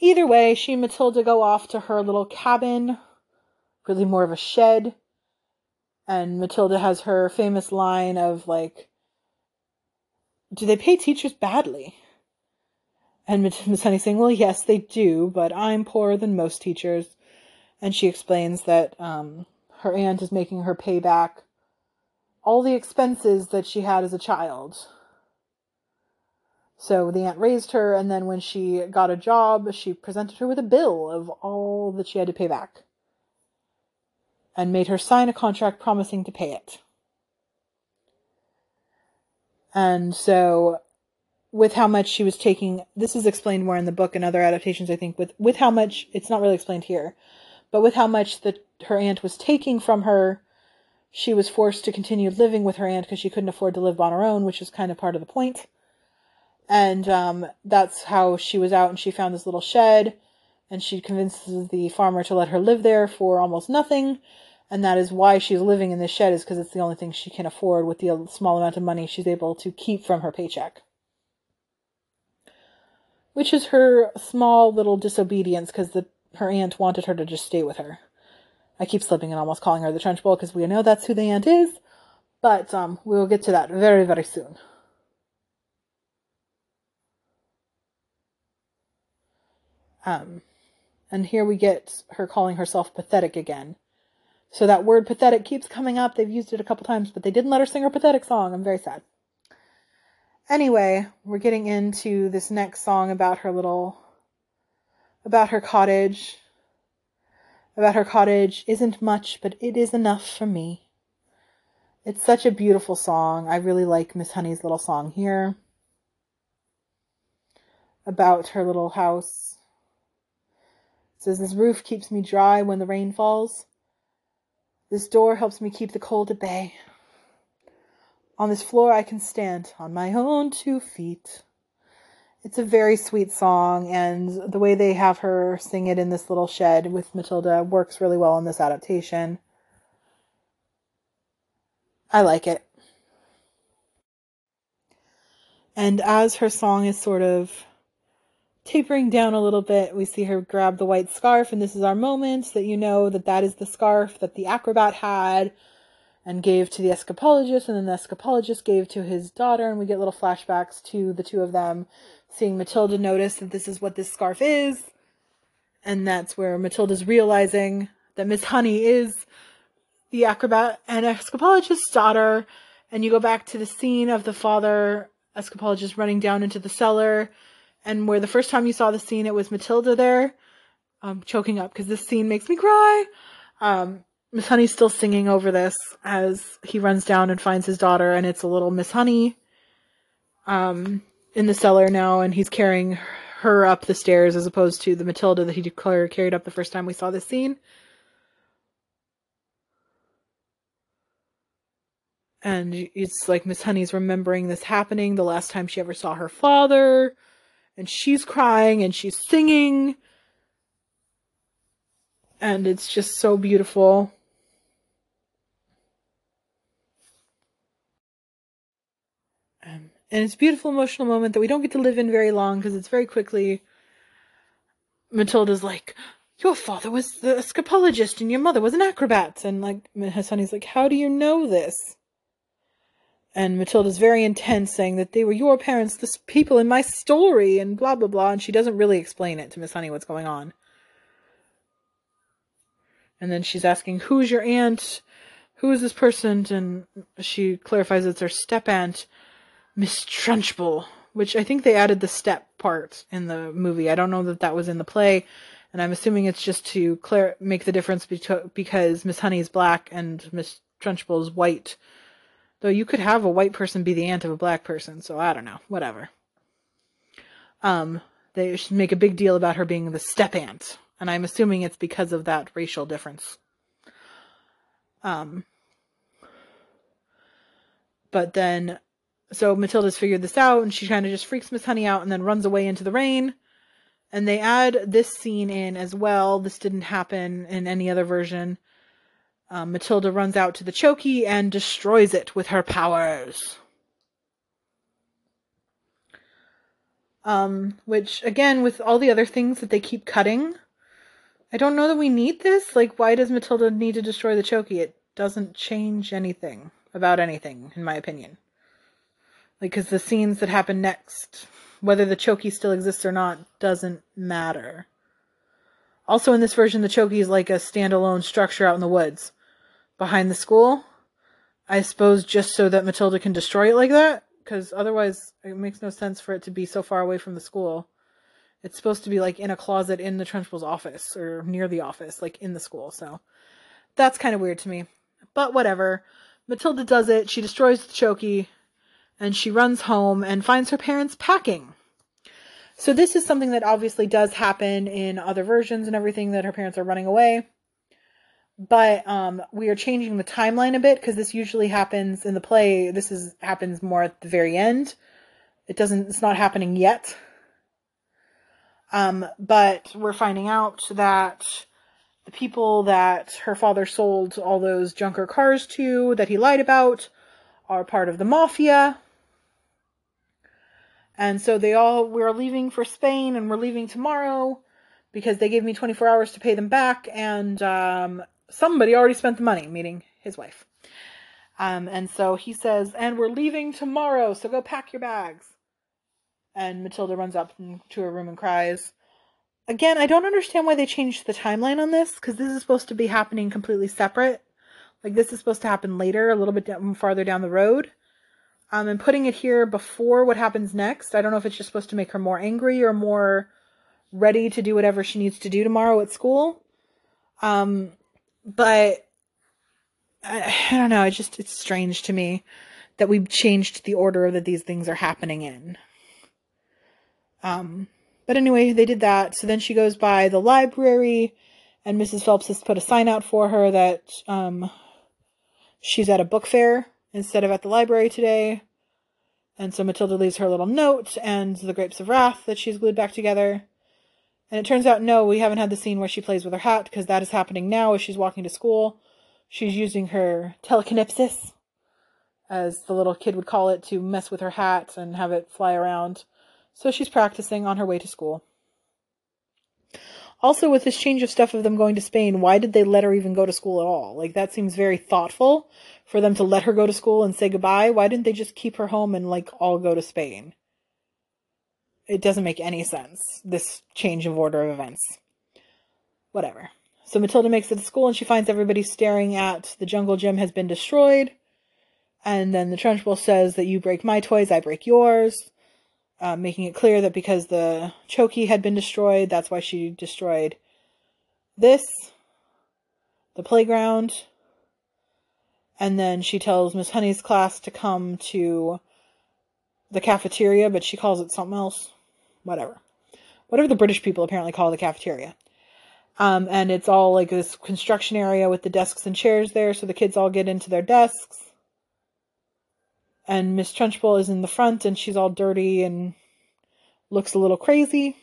Either way, she and Matilda go off to her little cabin, really more of a shed. And Matilda has her famous line of, like, do they pay teachers badly? And Honey saying, well, yes, they do, but I'm poorer than most teachers and she explains that um, her aunt is making her pay back all the expenses that she had as a child. So the aunt raised her, and then when she got a job, she presented her with a bill of all that she had to pay back and made her sign a contract promising to pay it. And so, with how much she was taking, this is explained more in the book and other adaptations, I think, with, with how much, it's not really explained here, but with how much that her aunt was taking from her, she was forced to continue living with her aunt because she couldn't afford to live on her own, which is kind of part of the point. And um, that's how she was out, and she found this little shed, and she convinces the farmer to let her live there for almost nothing. And that is why she's living in this shed, is because it's the only thing she can afford with the small amount of money she's able to keep from her paycheck. Which is her small little disobedience because her aunt wanted her to just stay with her. I keep slipping and almost calling her the Trunchbull because we know that's who the aunt is, but um, we'll get to that very, very soon. Um, and here we get her calling herself pathetic again. So that word pathetic keeps coming up. They've used it a couple times, but they didn't let her sing her pathetic song. I'm very sad. Anyway, we're getting into this next song about her little, about her cottage about her cottage isn't much, but it is enough for me. It's such a beautiful song. I really like Miss Honey's little song here about her little house. It says, This roof keeps me dry when the rain falls. This door helps me keep the cold at bay. On this floor I can stand on my own two feet. It's a very sweet song, and the way they have her sing it in this little shed with Matilda works really well in this adaptation. I like it. And as her song is sort of tapering down a little bit, we see her grab the white scarf, and this is our moment that you know that that is the scarf that the acrobat had and gave to the escapologist, and then the escapologist gave to his daughter, and we get little flashbacks to the two of them seeing Matilda notice that this is what this scarf is. And that's where Matilda's realizing that Miss Honey is the acrobat and escapologist's daughter. And you go back to the scene of the father escapologist running down into the cellar. And where the first time you saw the scene, it was Matilda there, um, choking up because this scene makes me cry. Um, Miss Honey's still singing over this as he runs down and finds his daughter, and it's a little Miss Honey. Um, in the cellar now, and he's carrying her up the stairs as opposed to the Matilda that he declared carried up the first time we saw this scene. And it's like Miss Honey's remembering this happening the last time she ever saw her father, and she's crying and she's singing. And it's just so beautiful. And it's a beautiful emotional moment that we don't get to live in very long because it's very quickly. Matilda's like, Your father was the scapologist and your mother was an acrobat. And like, Honey's like, How do you know this? And Matilda's very intense, saying that they were your parents, the people in my story, and blah, blah, blah. And she doesn't really explain it to Miss Honey what's going on. And then she's asking, Who's your aunt? Who is this person? And she clarifies it's her step aunt. Miss Trunchbull, which I think they added the step part in the movie. I don't know that that was in the play, and I'm assuming it's just to clear make the difference because Miss Honey is black and Miss Trunchbull is white. Though you could have a white person be the aunt of a black person, so I don't know, whatever. Um, they should make a big deal about her being the step aunt, and I'm assuming it's because of that racial difference. Um, but then so Matilda's figured this out and she kind of just freaks Miss Honey out and then runs away into the rain. And they add this scene in as well. This didn't happen in any other version. Um, Matilda runs out to the chokey and destroys it with her powers. Um, which again, with all the other things that they keep cutting, I don't know that we need this. Like, why does Matilda need to destroy the chokey? It doesn't change anything about anything, in my opinion. Like, because the scenes that happen next, whether the chokey still exists or not, doesn't matter. Also, in this version, the chokey is like a standalone structure out in the woods behind the school. I suppose just so that Matilda can destroy it like that, because otherwise it makes no sense for it to be so far away from the school. It's supposed to be like in a closet in the Trunchbull's office or near the office, like in the school. So that's kind of weird to me. But whatever. Matilda does it. She destroys the chokey and she runs home and finds her parents packing. So this is something that obviously does happen in other versions and everything that her parents are running away. but um, we are changing the timeline a bit because this usually happens in the play. This is happens more at the very end. It doesn't. It's not happening yet. Um, but we're finding out that the people that her father sold all those junker cars to, that he lied about, are part of the mafia. And so they all, we're leaving for Spain and we're leaving tomorrow because they gave me 24 hours to pay them back. And um, somebody already spent the money, meaning his wife. Um, and so he says, and we're leaving tomorrow, so go pack your bags. And Matilda runs up to her room and cries. Again, I don't understand why they changed the timeline on this, because this is supposed to be happening completely separate. Like, this is supposed to happen later, a little bit down, farther down the road. Um, and putting it here before what happens next, I don't know if it's just supposed to make her more angry or more ready to do whatever she needs to do tomorrow at school. Um, but I, I don't know. It just it's strange to me that we've changed the order that these things are happening in. Um, but anyway, they did that. So then she goes by the library, and Mrs. Phelps has put a sign out for her that um, she's at a book fair instead of at the library today. And so Matilda leaves her little note and the grapes of wrath that she's glued back together. And it turns out, no, we haven't had the scene where she plays with her hat because that is happening now as she's walking to school. She's using her telekinepsis, as the little kid would call it, to mess with her hat and have it fly around. So she's practicing on her way to school. Also, with this change of stuff of them going to Spain, why did they let her even go to school at all? Like, that seems very thoughtful for them to let her go to school and say goodbye. Why didn't they just keep her home and, like, all go to Spain? It doesn't make any sense, this change of order of events. Whatever. So Matilda makes it to school and she finds everybody staring at the jungle gym has been destroyed. And then the Trunchbull says that you break my toys, I break yours. Uh, making it clear that because the Chokey had been destroyed, that's why she destroyed this, the playground. And then she tells Miss Honey's class to come to the cafeteria, but she calls it something else whatever. Whatever the British people apparently call the cafeteria. Um, and it's all like this construction area with the desks and chairs there, so the kids all get into their desks. And Miss Trunchbull is in the front, and she's all dirty and looks a little crazy.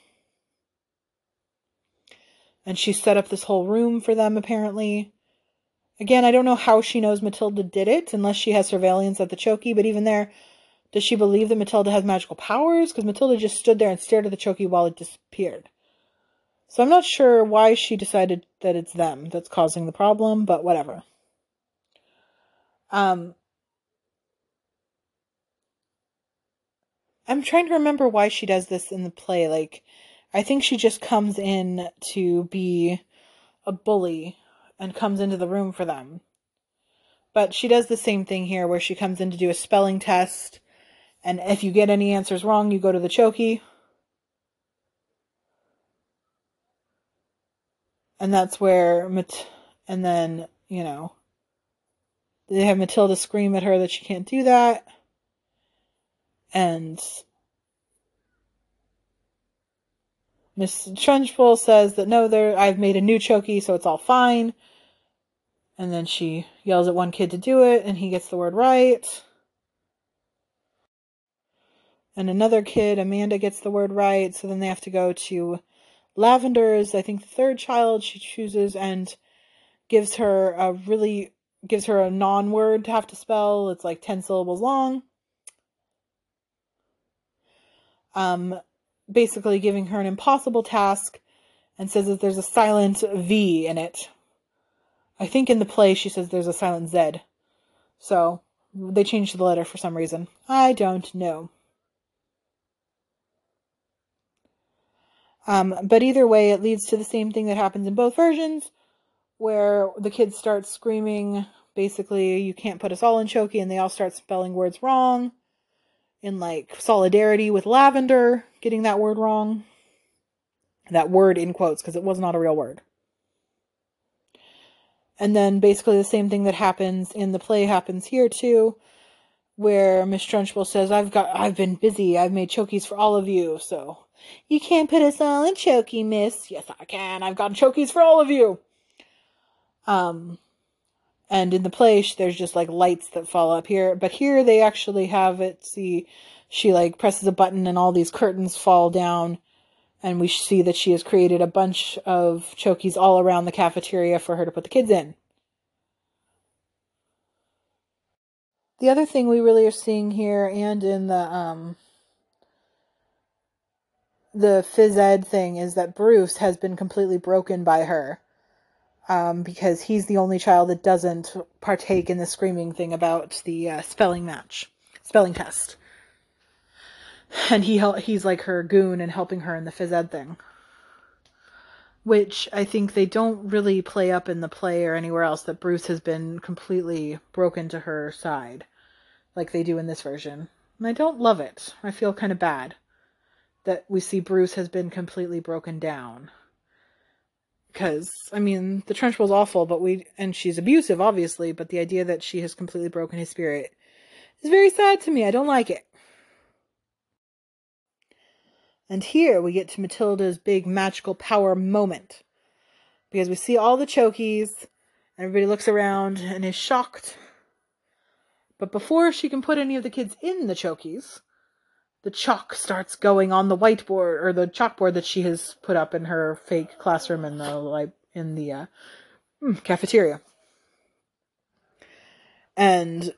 And she set up this whole room for them, apparently. Again, I don't know how she knows Matilda did it, unless she has surveillance at the Chokey, but even there, does she believe that Matilda has magical powers? Because Matilda just stood there and stared at the Chokey while it disappeared. So I'm not sure why she decided that it's them that's causing the problem, but whatever. Um, I'm trying to remember why she does this in the play. Like, I think she just comes in to be a bully and comes into the room for them. But she does the same thing here where she comes in to do a spelling test and if you get any answers wrong, you go to the Chokey. And that's where, Mat- and then, you know, they have Matilda scream at her that she can't do that. And Miss Trunchbull says that no, there I've made a new Chokey, so it's all fine. And then she yells at one kid to do it, and he gets the word right and another kid, Amanda, gets the word right. So then they have to go to Lavender's, I think the third child she chooses, and gives her a really gives her a non-word to have to spell. It's like ten syllables long. Um, basically giving her an impossible task, and says that there's a silent V in it. I think in the play she says there's a silent Z. So they changed the letter for some reason. I don't know. Um, but either way, it leads to the same thing that happens in both versions, where the kids start screaming, basically, you can't put us all in Chokey, and they all start spelling words wrong, in like solidarity with Lavender, getting that word wrong. That word in quotes, because it was not a real word. And then basically the same thing that happens in the play happens here too, where Miss Trunchbull says, I've got I've been busy, I've made chokeys for all of you, so you can't put us all in chokey, miss. Yes, I can. I've got chokeys for all of you. Um, and in the play, there's just like lights that fall up here. But here they actually have it. See, she like presses a button and all these curtains fall down. And we see that she has created a bunch of chokies all around the cafeteria for her to put the kids in. The other thing we really are seeing here and in the um the phys ed thing is that Bruce has been completely broken by her. Um, because he's the only child that doesn't partake in the screaming thing about the uh, spelling match, spelling test. And he he's like her goon and helping her in the phys ed thing. Which I think they don't really play up in the play or anywhere else that Bruce has been completely broken to her side, like they do in this version. And I don't love it. I feel kind of bad that we see Bruce has been completely broken down. Because, I mean, the Trunch was awful, but we, and she's abusive, obviously, but the idea that she has completely broken his spirit is very sad to me. I don't like it. And here we get to Matilda's big magical power moment. Because we see all the chokies, everybody looks around and is shocked. But before she can put any of the kids in the chokies, the chalk starts going on the whiteboard or the chalkboard that she has put up in her fake classroom in the like in the uh, hmm, cafeteria. And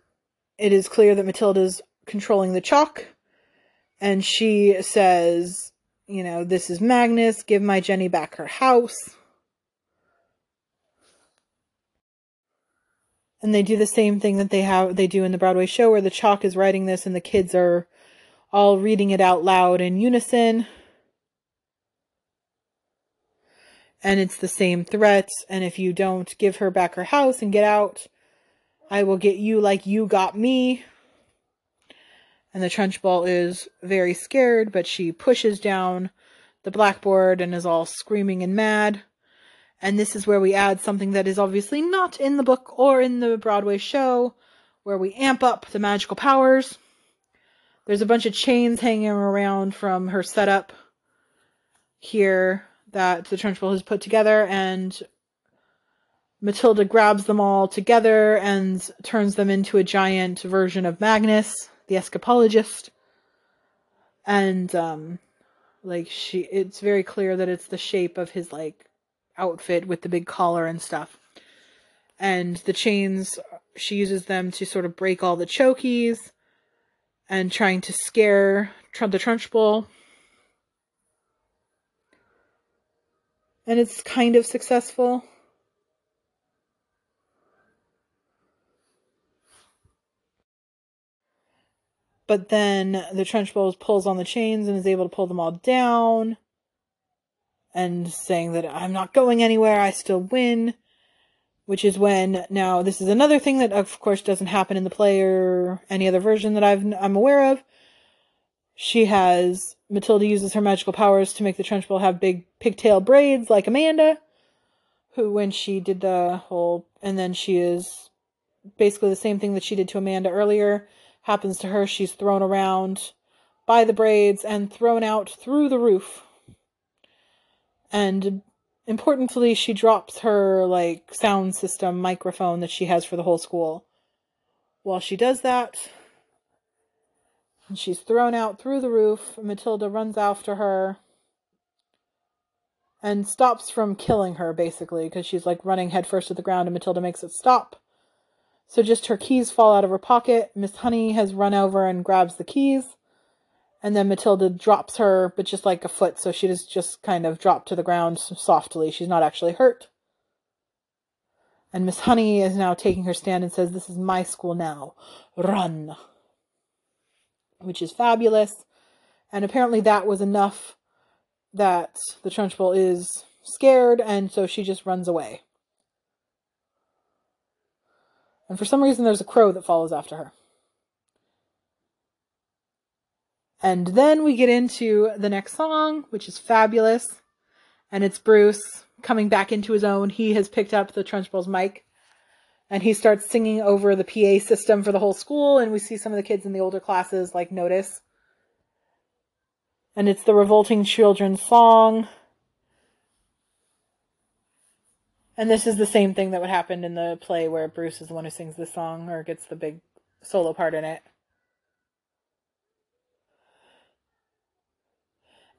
it is clear that Matilda's controlling the chalk, and she says, "You know, this is Magnus. Give my Jenny back her house." And they do the same thing that they have they do in the Broadway show, where the chalk is writing this, and the kids are all reading it out loud in unison. And it's the same threat. And if you don't give her back her house and get out, I will get you like you got me. And the Trunchbull is very scared, but she pushes down the blackboard and is all screaming and mad. And this is where we add something that is obviously not in the book or in the Broadway show, where we amp up the magical powers. There's a bunch of chains hanging around from her setup here that the Trunchbull has put together, and Matilda grabs them all together and turns them into a giant version of Magnus, the escapologist. And um like she it's very clear that it's the shape of his like outfit with the big collar and stuff. And the chains she uses them to sort of break all the chokies and trying to scare Trump the Trunchbull. And it's kind of successful. But then the Trunchbull pulls on the chains and is able to pull them all down. And saying that I'm not going anywhere, I still win which is when now this is another thing that of course doesn't happen in the play or any other version that I've I'm aware of. She has Matilda uses her magical powers to make the Trunchbull have big pigtail braids like Amanda, who when she did the whole and then she is basically the same thing that she did to Amanda earlier happens to her. She's thrown around by the braids and thrown out through the roof. And importantly, she drops her like sound system microphone that she has for the whole school. While she does that, and she's thrown out through the roof, Matilda runs after her and stops from killing her basically because she's like running headfirst to the ground and Matilda makes it stop. So just her keys fall out of her pocket. Miss Honey has run over and grabs the keys and then Matilda drops her, but just like a foot, so she just just kind of dropped to the ground softly. She's not actually hurt. And Miss Honey is now taking her stand and says, "This is my school now. Run." Which is fabulous. And apparently that was enough that the Trunchbull is scared, and so she just runs away. And for some reason, there's a crow that follows after her. And then we get into the next song, which is fabulous. And it's Bruce coming back into his own. He has picked up the Trunchbull's mic and he starts singing over the PA system for the whole school. And we see some of the kids in the older classes like notice. And it's the Revolting Children's song. And this is the same thing that would happen in the play where Bruce is the one who sings the song or gets the big solo part in it.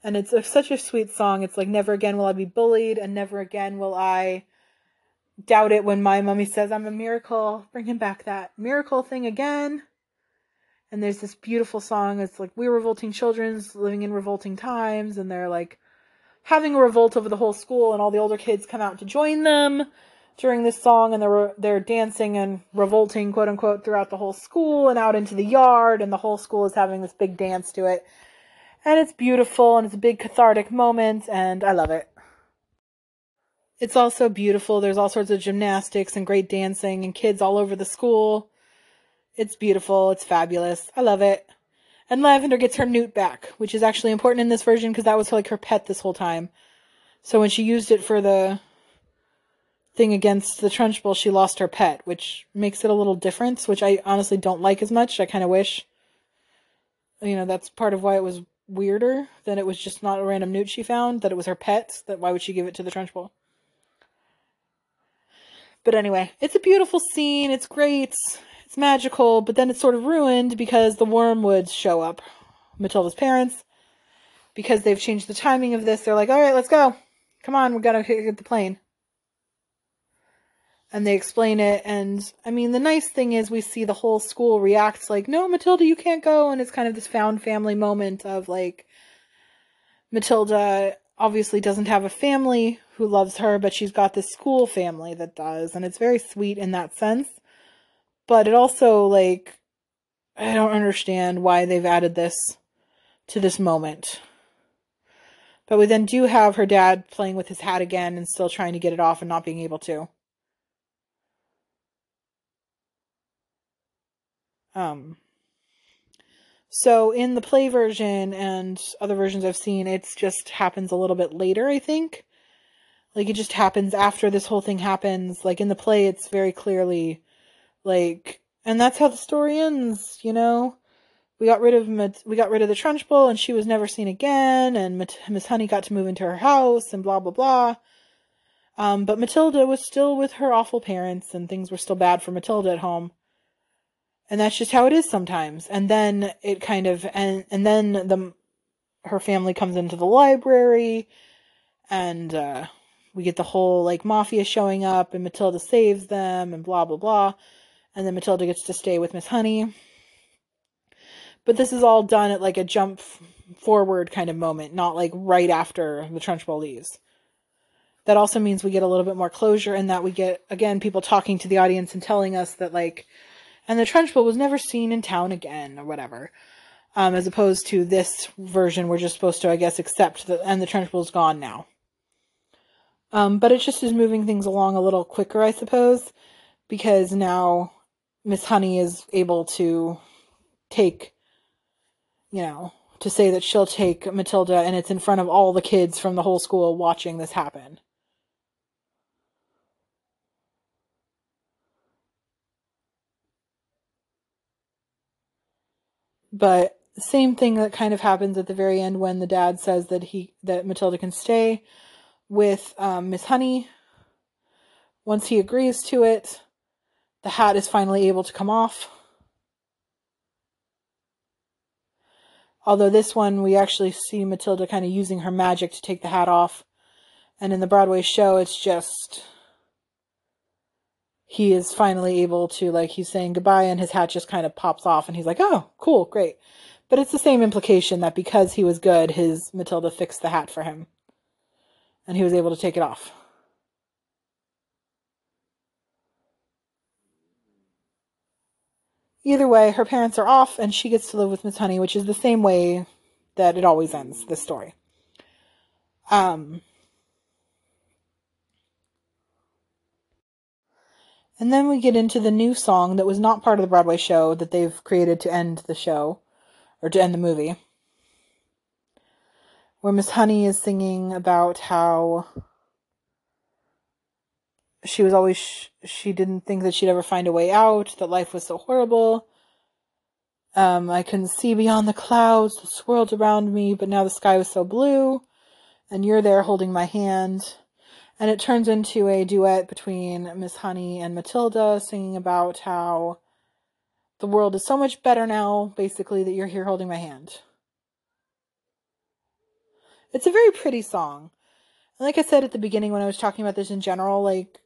And it's a, such a sweet song. It's like, never again will I be bullied, and never again will I doubt it when my mummy says I'm a miracle. Bring him back that miracle thing again. And there's this beautiful song. It's like, we're revolting children living in revolting times. And they're like having a revolt over the whole school, and all the older kids come out to join them during this song. And they're, they're dancing and revolting, quote unquote, throughout the whole school and out into the yard. And the whole school is having this big dance to it and it's beautiful and it's a big cathartic moment and I love it. It's also beautiful. There's all sorts of gymnastics and great dancing and kids all over the school. It's beautiful. It's fabulous. I love it. And Lavender gets her newt back, which is actually important in this version because that was like her pet this whole time. So when she used it for the thing against the Trunchbull, she lost her pet, which makes it a little different, which I honestly don't like as much. I kind of wish, you know, that's part of why it was weirder than it was just not a random newt she found, that it was her pet, that why would she give it to the Trunchbull? But anyway, it's a beautiful scene, it's great, it's magical, but then it's sort of ruined because the Wormwoods show up. Matilda's parents. Because they've changed the timing of this, they're like, alright, let's go. Come on, we gotta get the plane and they explain it and i mean the nice thing is we see the whole school reacts like no matilda you can't go and it's kind of this found family moment of like matilda obviously doesn't have a family who loves her but she's got this school family that does and it's very sweet in that sense. But it also like i don't understand why they've added this to this moment. But we then do have her dad playing with his hat again and still trying to get it off and not being able to Um, so in the play version and other versions I've seen, it just happens a little bit later, I think. Like it just happens after this whole thing happens. Like in the play, it's very clearly like, and that's how the story ends, you know? We got rid of we got rid of the Trunchbull, and she was never seen again. And Miss Honey got to move into her house, and blah blah blah. Um, but Matilda was still with her awful parents, and things were still bad for Matilda at home and that's just how it is sometimes. And then it kind of and and then the her family comes into the library and uh we get the whole like mafia showing up and Matilda saves them and blah blah blah. And then Matilda gets to stay with Miss Honey. But this is all done at like a jump forward kind of moment not like right after the Trunchbull leaves. That also means we get a little bit more closure and that we get again people talking to the audience and telling us that like and the Trunchbull was never seen in town again or whatever. Um, as opposed to this version, we're just supposed to, I guess, accept that, and the Trunchbull's gone now. Um, but it just is moving things along a little quicker, I suppose, because now Miss Honey is able to take, you know, to say that she'll take Matilda, and it's in front of all the kids from the whole school watching this happen. But same thing that kind of happens at the very end when the dad says that he that Matilda can stay with um, Miss Honey. Once he agrees to it, the hat is finally able to come off. Although this one, we actually see Matilda kind of using her magic to take the hat off. And in the Broadway show, it's just he is finally able to like he's saying goodbye and his hat just kind of pops off and he's like oh cool great. But it's the same implication that because he was good his matilda fixed the hat for him. And he was able to take it off. Either way her parents are off and she gets to live with miss honey which is the same way that it always ends this story. Um And then we get into the new song that was not part of the Broadway show that they've created to end the show or to end the movie. Where Miss Honey is singing about how she was always she didn't think that she'd ever find a way out, that life was so horrible. Um, I couldn't see beyond the clouds that swirled around me, but now the sky was so blue, and you're there holding my hand. And it turns into a duet between Miss Honey and Matilda singing about how the world is so much better now, basically, that you're here holding my hand. It's a very pretty song. And like I said at the beginning when I was talking about this in general, like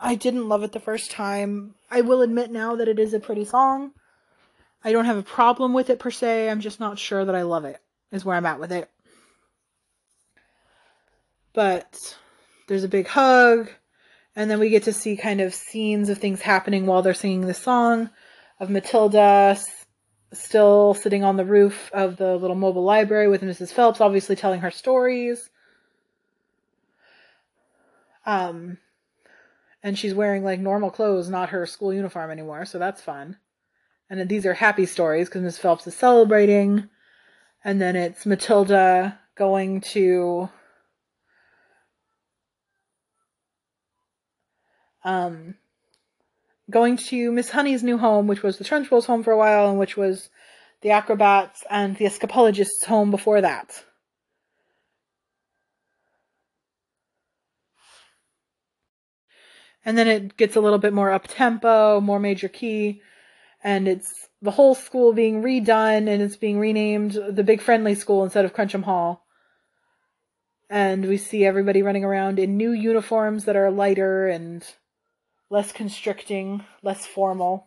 I didn't love it the first time. I will admit now that it is a pretty song. I don't have a problem with it per se. I'm just not sure that I love it, is where I'm at with it. But there's a big hug, and then we get to see kind of scenes of things happening while they're singing the song of Matilda still sitting on the roof of the little mobile library with Mrs. Phelps, obviously telling her stories. Um, and she's wearing like normal clothes, not her school uniform anymore, so that's fun. And these are happy stories because Miss Phelps is celebrating. And then it's Matilda going to um going to Miss Honey's new home, which was the Trunchbulls' home for a while, and which was the acrobats and the escapologists' home before that. and then it gets a little bit more up tempo, more major key, and it's the whole school being redone and it's being renamed the Big Friendly School instead of Crunchem Hall. And we see everybody running around in new uniforms that are lighter and less constricting, less formal.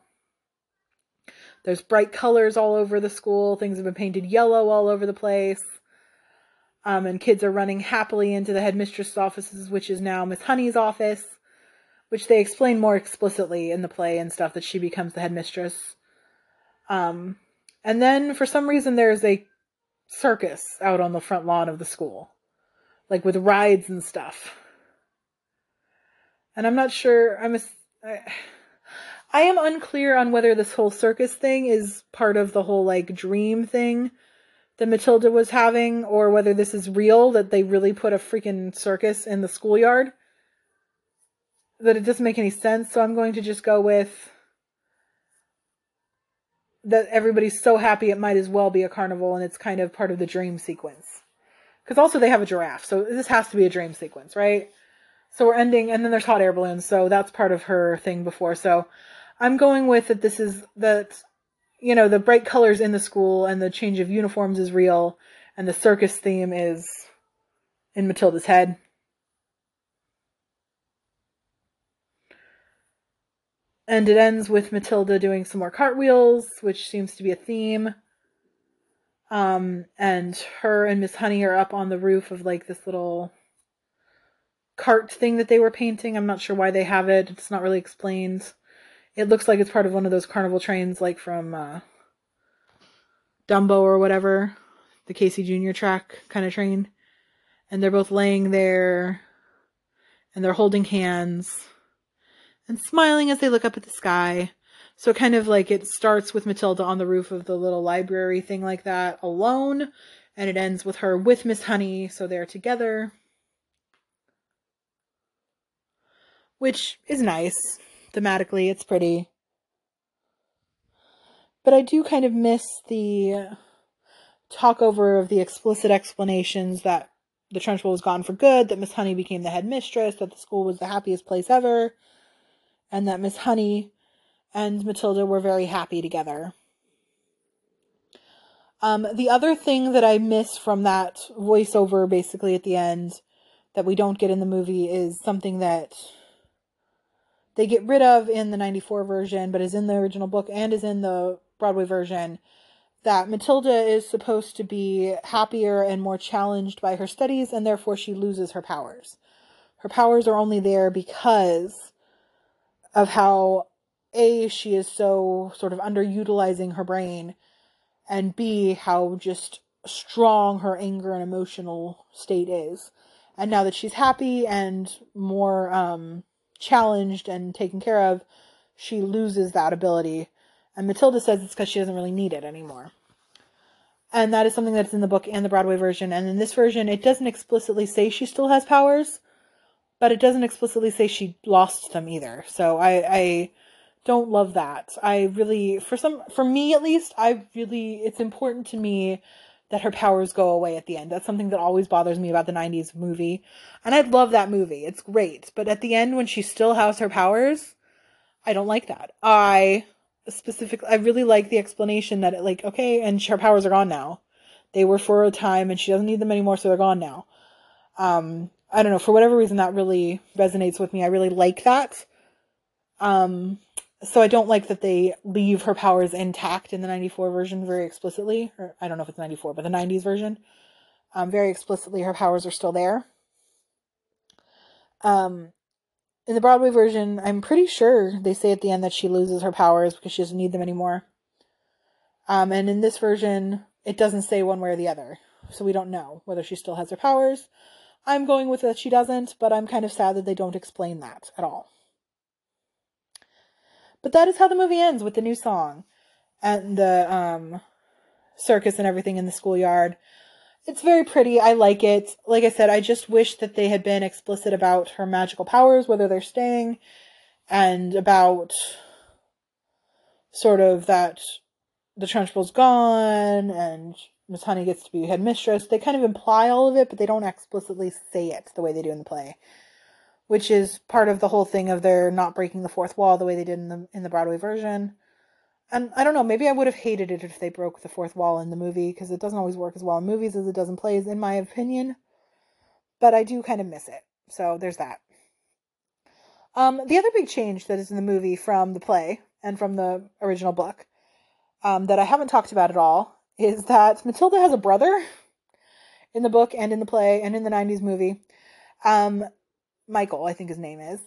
There's bright colors all over the school. Things have been painted yellow all over the place. Um, and kids are running happily into the headmistress's offices, which is now Miss Honey's office which they explain more explicitly in the play and stuff that she becomes the headmistress. Um, and then for some reason there's a circus out on the front lawn of the school, like with rides and stuff. And I'm not sure. I'm a, I, I am unclear on whether this whole circus thing is part of the whole like dream thing that Matilda was having, or whether this is real that they really put a freaking circus in the schoolyard that it doesn't make any sense, so I'm going to just go with that everybody's so happy it might as well be a carnival and it's kind of part of the dream sequence. Because also they have a giraffe, so this has to be a dream sequence, right? So we're ending, and then there's hot air balloons, so that's part of her thing before. So I'm going with that this is that, you know, the bright colors in the school and the change of uniforms is real, and the circus theme is in Matilda's head. And it ends with Matilda doing some more cartwheels, which seems to be a theme. Um, and her and Miss Honey are up on the roof of like this little cart thing that they were painting. I'm not sure why they have it. It's not really explained. It looks like it's part of one of those carnival trains, like from uh, Dumbo or whatever, the Casey Jr. track kind of train. And they're both laying there and they're holding hands and smiling as they look up at the sky. So kind of like it starts with Matilda on the roof of the little library thing like that alone and it ends with her with Miss Honey so they're together. Which is nice. Thematically it's pretty. But I do kind of miss the talk over of the explicit explanations that the Trunchbull was gone for good, that Miss Honey became the headmistress, that the school was the happiest place ever and that Miss Honey and Matilda were very happy together. Um, the other thing that I miss from that voiceover, basically at the end, that we don't get in the movie is something that they get rid of in the 94 version, but is in the original book and is in the Broadway version. That Matilda is supposed to be happier and more challenged by her studies, and therefore she loses her powers. Her powers are only there because of how A, she is so sort of underutilizing her brain, and B, how just strong her anger and emotional state is. And now that she's happy and more um, challenged and taken care of, she loses that ability. And Matilda says it's because she doesn't really need it anymore. And that is something that's in the book and the Broadway version. And in this version, it doesn't explicitly say she still has powers, but it doesn't explicitly say she lost them either. So I, I don't love that. I really, for some, for me at least, I really, it's important to me that her powers go away at the end. That's something that always bothers me about the 90s movie. And I love that movie. It's great. But at the end, when she still has her powers, I don't like that. I specifically, I really like the explanation that, it, like, okay, and her powers are gone now. They were for a time and she doesn't need them anymore, so they're gone now. Um, I don't know, for whatever reason, that really resonates with me. I really like that. Um, so I don't like that they leave her powers intact in the 94 version very explicitly. Or I don't know if it's 94, but the 90s version. Um, very explicitly, her powers are still there. Um, in the Broadway version, I'm pretty sure they say at the end that she loses her powers because she doesn't need them anymore. Um, and in this version, it doesn't say one way or the other. So we don't know whether she still has her powers. I'm going with that she doesn't, but I'm kind of sad that they don't explain that at all. But that is how the movie ends with the new song and the um, circus and everything in the schoolyard. It's very pretty. I like it. Like I said, I just wish that they had been explicit about her magical powers, whether they're staying, and about sort of that the Trunchbull's gone and Miss Honey gets to be headmistress. They kind of imply all of it, but they don't explicitly say it the way they do in the play which is part of the whole thing of their not breaking the fourth wall the way they did in the in the Broadway version. And I don't know, maybe I would have hated it if they broke the fourth wall in the movie because it doesn't always work as well in movies as it does in plays, in my opinion. But I do kind of miss it. So there's that. Um, the other big change that is in the movie from the play and from the original book um, that I haven't talked about at all is that Matilda has a brother in the book and in the play and in the 90s movie. Um, Michael, I think his name is.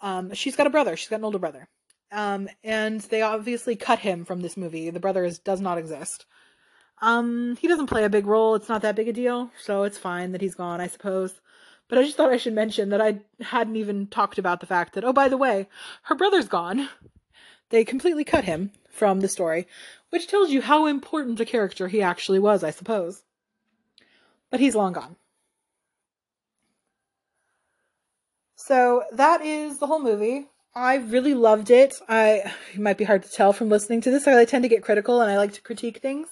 Um, she's got a brother. She's got an older brother. Um, and they obviously cut him from this movie. The brother is, does not exist. Um, he doesn't play a big role. It's not that big a deal, so it's fine that he's gone, I suppose. But I just thought I should mention that I hadn't even talked about the fact that, oh, by the way, her brother's gone. They completely cut him from the story, which tells you how important a character he actually was, I suppose. But he's long gone. So that is the whole movie. I really loved it. I it might be hard to tell from listening to this. I tend to get critical and I like to critique things.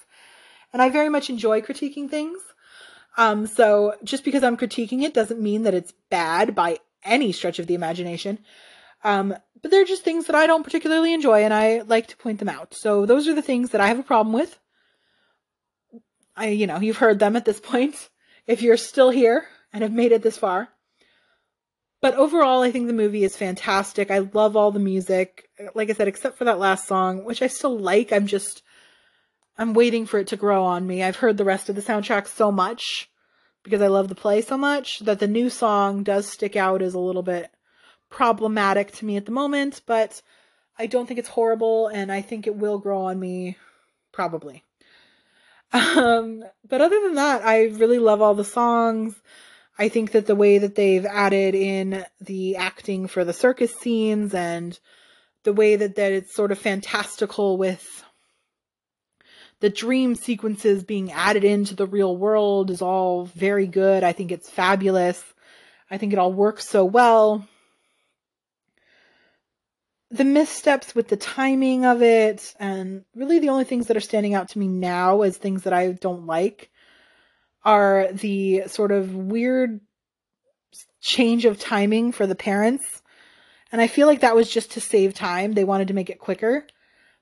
And I very much enjoy critiquing things. Um, so just because I'm critiquing it doesn't mean that it's bad by any stretch of the imagination. Um, but they're just things that I don't particularly enjoy and I like to point them out. So those are the things that I have a problem with. I, you know, you've heard them at this point. If you're still here and have made it this far. But overall, I think the movie is fantastic. I love all the music. Like I said, except for that last song, which I still like. I'm just, I'm waiting for it to grow on me. I've heard the rest of the soundtrack so much because I love the play so much that the new song does stick out as a little bit problematic to me at the moment, but I don't think it's horrible and I think it will grow on me probably. Um, but other than that, I really love all the songs. I think that the way that they've added in the acting for the circus scenes and the way that, that it's sort of fantastical with the dream sequences being added into the real world is all very good. I think it's fabulous. I think it all works so well. The missteps with the timing of it, and really the only things that are standing out to me now as things that I don't like are the sort of weird change of timing for the parents. And I feel like that was just to save time. They wanted to make it quicker,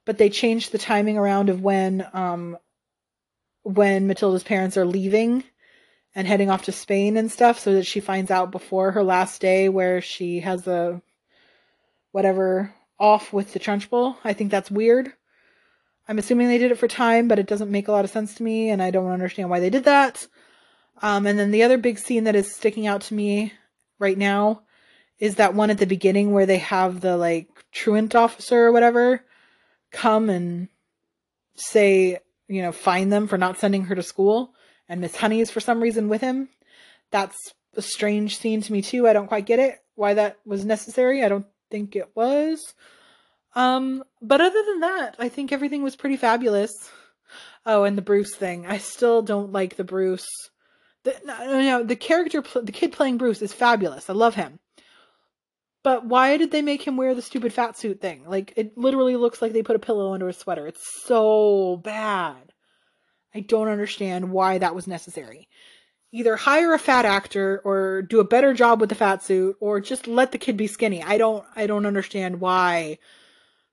but they changed the timing around of when um when Matilda's parents are leaving and heading off to Spain and stuff so that she finds out before her last day where she has a whatever off with the Trunchbull. I think that's weird. I'm assuming they did it for time, but it doesn't make a lot of sense to me, and I don't understand why they did that. Um, and then the other big scene that is sticking out to me right now is that one at the beginning where they have the like truant officer or whatever come and say, you know, fine them for not sending her to school, and Miss Honey is for some reason with him. That's a strange scene to me too. I don't quite get it why that was necessary. I don't think it was. Um, but other than that, I think everything was pretty fabulous. Oh, and the Bruce thing. I still don't like the Bruce. The, no, no, the character, the kid playing Bruce is fabulous. I love him. But why did they make him wear the stupid fat suit thing? Like, it literally looks like they put a pillow under his sweater. It's so bad. I don't understand why that was necessary. Either hire a fat actor or do a better job with the fat suit or just let the kid be skinny. I don't I don't understand why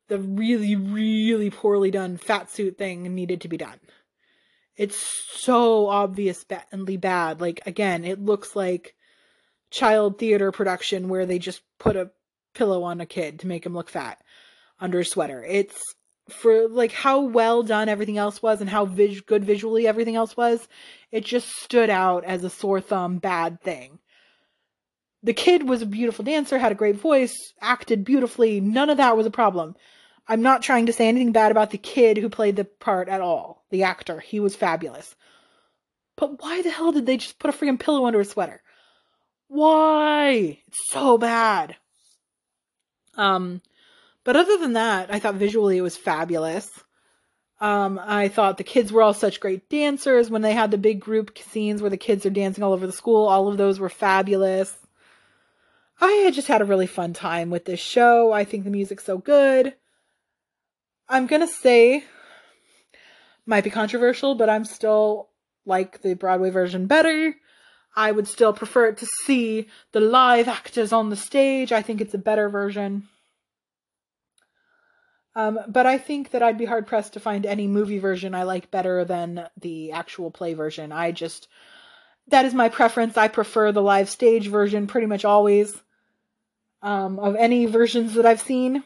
the really really poorly done fat suit thing needed to be done. It's so obviously bad. Like again, it looks like child theater production where they just put a pillow on a kid to make him look fat under a sweater. It's for like how well done everything else was and how vis- good visually everything else was, it just stood out as a sore thumb bad thing. The kid was a beautiful dancer, had a great voice, acted beautifully. None of that was a problem. I'm not trying to say anything bad about the kid who played the part at all. The actor, he was fabulous. But why the hell did they just put a freaking pillow under a sweater? Why? It's so bad. Um, but other than that, I thought visually it was fabulous. Um, I thought the kids were all such great dancers when they had the big group scenes where the kids are dancing all over the school. All of those were fabulous. I had just had a really fun time with this show. I think the music's so good. I'm gonna say, might be controversial, but I'm still like the Broadway version better. I would still prefer to see the live actors on the stage. I think it's a better version. Um, but I think that I'd be hard pressed to find any movie version I like better than the actual play version. I just, that is my preference. I prefer the live stage version pretty much always um, of any versions that I've seen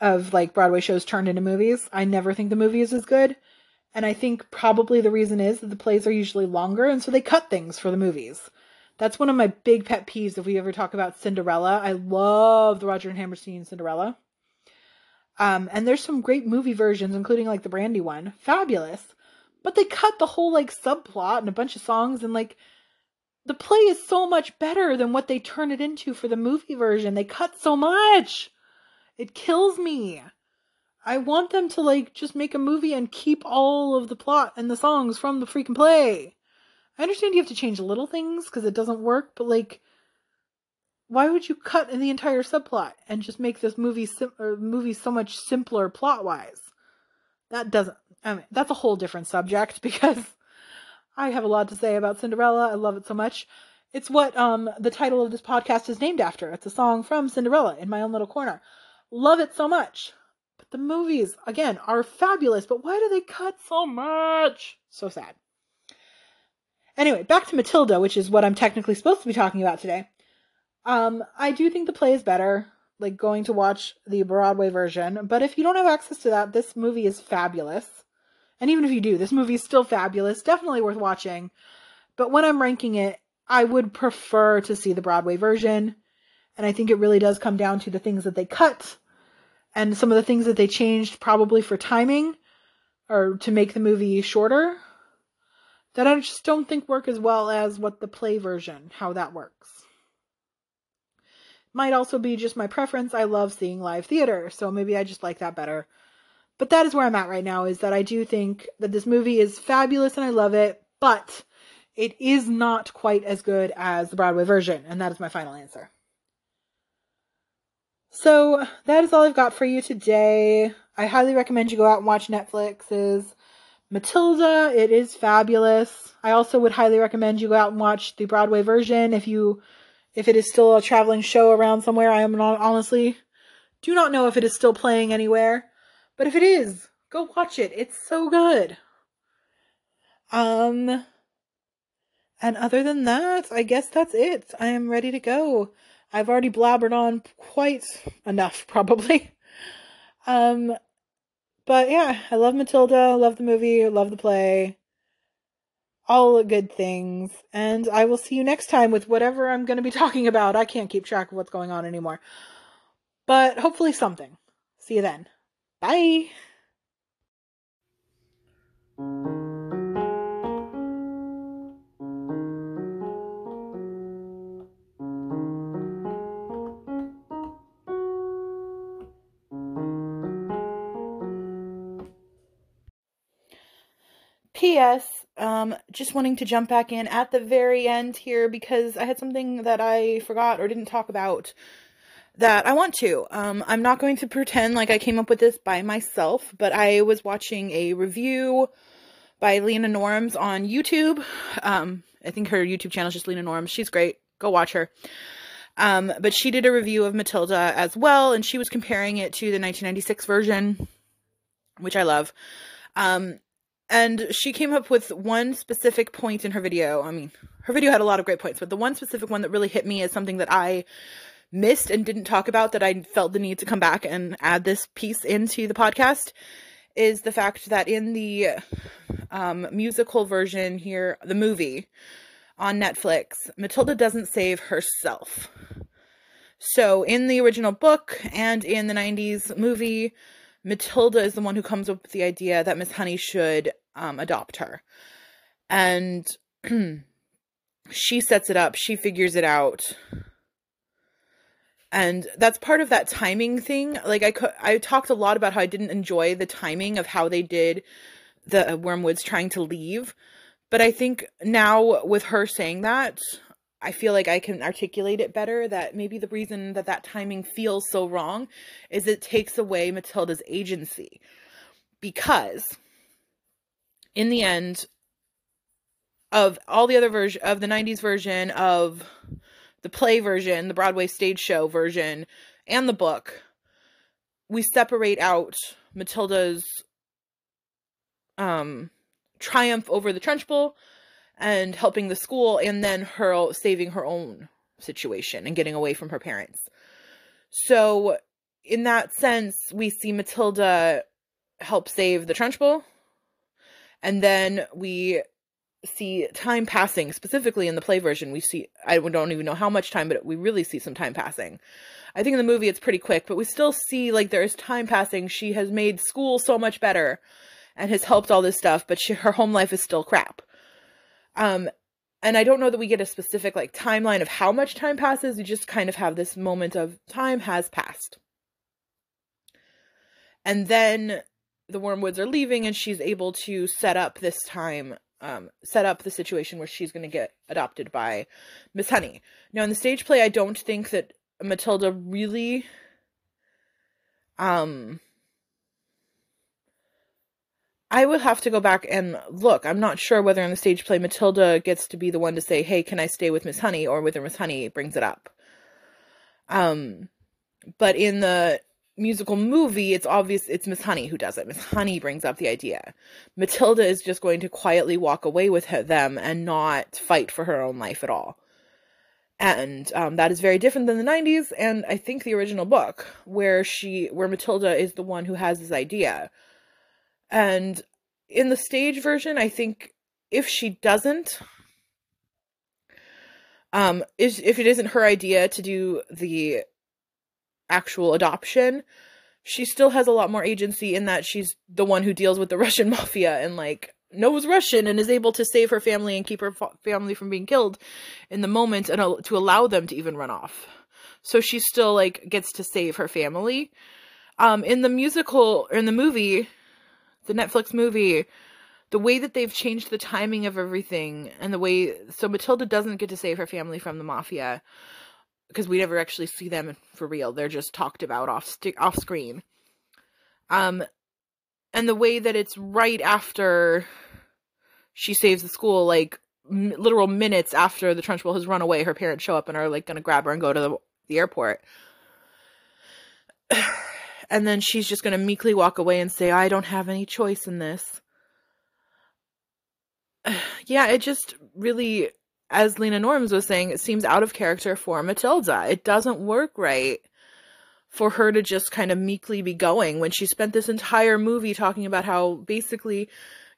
of like Broadway shows turned into movies. I never think the movie is as good. And I think probably the reason is that the plays are usually longer and so they cut things for the movies. That's one of my big pet peeves if we ever talk about Cinderella. I love the Roger and Hammerstein Cinderella. Um, and there's some great movie versions, including like the Brandy one. Fabulous. But they cut the whole like subplot and a bunch of songs and like the play is so much better than what they turn it into for the movie version. They cut so much. It kills me. I want them to like just make a movie and keep all of the plot and the songs from the freaking play. I understand you have to change little things because it doesn't work, but like why would you cut in the entire subplot and just make this movie sim- movie so much simpler plot wise? That doesn't. I mean, that's a whole different subject because I have a lot to say about Cinderella. I love it so much. It's what um the title of this podcast is named after. It's a song from Cinderella in my own little corner. Love it so much. But the movies again are fabulous, but why do they cut so much? So sad. Anyway, back to Matilda, which is what I'm technically supposed to be talking about today. Um, I do think the play is better, like going to watch the Broadway version. But if you don't have access to that, this movie is fabulous. And even if you do, this movie is still fabulous, definitely worth watching. But when I'm ranking it, I would prefer to see the Broadway version. And I think it really does come down to the things that they cut and some of the things that they changed probably for timing or to make the movie shorter that I just don't think work as well as what the play version, how that works. Might also be just my preference. I love seeing live theater, so maybe I just like that better. But that is where I'm at right now is that I do think that this movie is fabulous and I love it, but it is not quite as good as the Broadway version, and that is my final answer. So that is all I've got for you today. I highly recommend you go out and watch Netflix's Matilda. It is fabulous. I also would highly recommend you go out and watch the Broadway version if you if it is still a traveling show around somewhere. I am not honestly do not know if it is still playing anywhere, but if it is, go watch it. It's so good. Um and other than that, I guess that's it. I am ready to go. I've already blabbered on quite enough probably. Um but yeah, I love Matilda, love the movie, love the play all good things. And I will see you next time with whatever I'm going to be talking about. I can't keep track of what's going on anymore. But hopefully something. See you then. Bye. P.S. Um, just wanting to jump back in at the very end here because I had something that I forgot or didn't talk about that I want to. Um, I'm not going to pretend like I came up with this by myself, but I was watching a review by Lena Norms on YouTube. Um, I think her YouTube channel is just Lena Norms. She's great. Go watch her. Um, but she did a review of Matilda as well, and she was comparing it to the 1996 version, which I love. Um, and she came up with one specific point in her video. I mean, her video had a lot of great points, but the one specific one that really hit me is something that I missed and didn't talk about that I felt the need to come back and add this piece into the podcast is the fact that in the um, musical version here, the movie on Netflix, Matilda doesn't save herself. So in the original book and in the 90s movie, Matilda is the one who comes up with the idea that Miss Honey should um, adopt her. And she sets it up, she figures it out. And that's part of that timing thing. Like i i talked a lot about how i didn't enjoy the timing of how they did the uh, wormwoods trying to leave. But i think now with her saying that i feel like i can articulate it better that maybe the reason that that timing feels so wrong is it takes away matilda's agency. Because in the end of all the other version of the 90s version of the play version, the Broadway stage show version, and the book, we separate out Matilda's um, triumph over the Trunchbull and helping the school, and then her saving her own situation and getting away from her parents. So, in that sense, we see Matilda help save the trench Trunchbull, and then we see time passing. Specifically in the play version we see i don't even know how much time but we really see some time passing. I think in the movie it's pretty quick but we still see like there's time passing. She has made school so much better and has helped all this stuff but she, her home life is still crap um and i don't know that we get a specific like timeline of how much time passes we just kind of have this moment of time has passed and then the wormwoods are leaving and she's able to set up this time um, set up the situation where she's going to get adopted by Miss Honey. Now, in the stage play, I don't think that Matilda really. Um, I would have to go back and look. I'm not sure whether in the stage play Matilda gets to be the one to say, "Hey, can I stay with Miss Honey?" or whether Miss Honey brings it up. Um, but in the musical movie, it's obvious it's Miss Honey who does it. Miss Honey brings up the idea. Matilda is just going to quietly walk away with them and not fight for her own life at all. And um, that is very different than the 90s and I think the original book, where she, where Matilda is the one who has this idea. And in the stage version, I think if she doesn't, um, is if it isn't her idea to do the actual adoption, she still has a lot more agency in that she's the one who deals with the Russian mafia and like knows Russian and is able to save her family and keep her family from being killed in the moment and to allow them to even run off. So she still like gets to save her family. Um in the musical or in the movie, the Netflix movie, the way that they've changed the timing of everything and the way so Matilda doesn't get to save her family from the mafia because we never actually see them for real. They're just talked about off st- off screen. Um, and the way that it's right after she saves the school, like m- literal minutes after the Trunchbull has run away, her parents show up and are like gonna grab her and go to the, the airport. And then she's just gonna meekly walk away and say, "I don't have any choice in this." yeah, it just really as Lena Norms was saying, it seems out of character for Matilda. It doesn't work right for her to just kind of meekly be going when she spent this entire movie talking about how basically,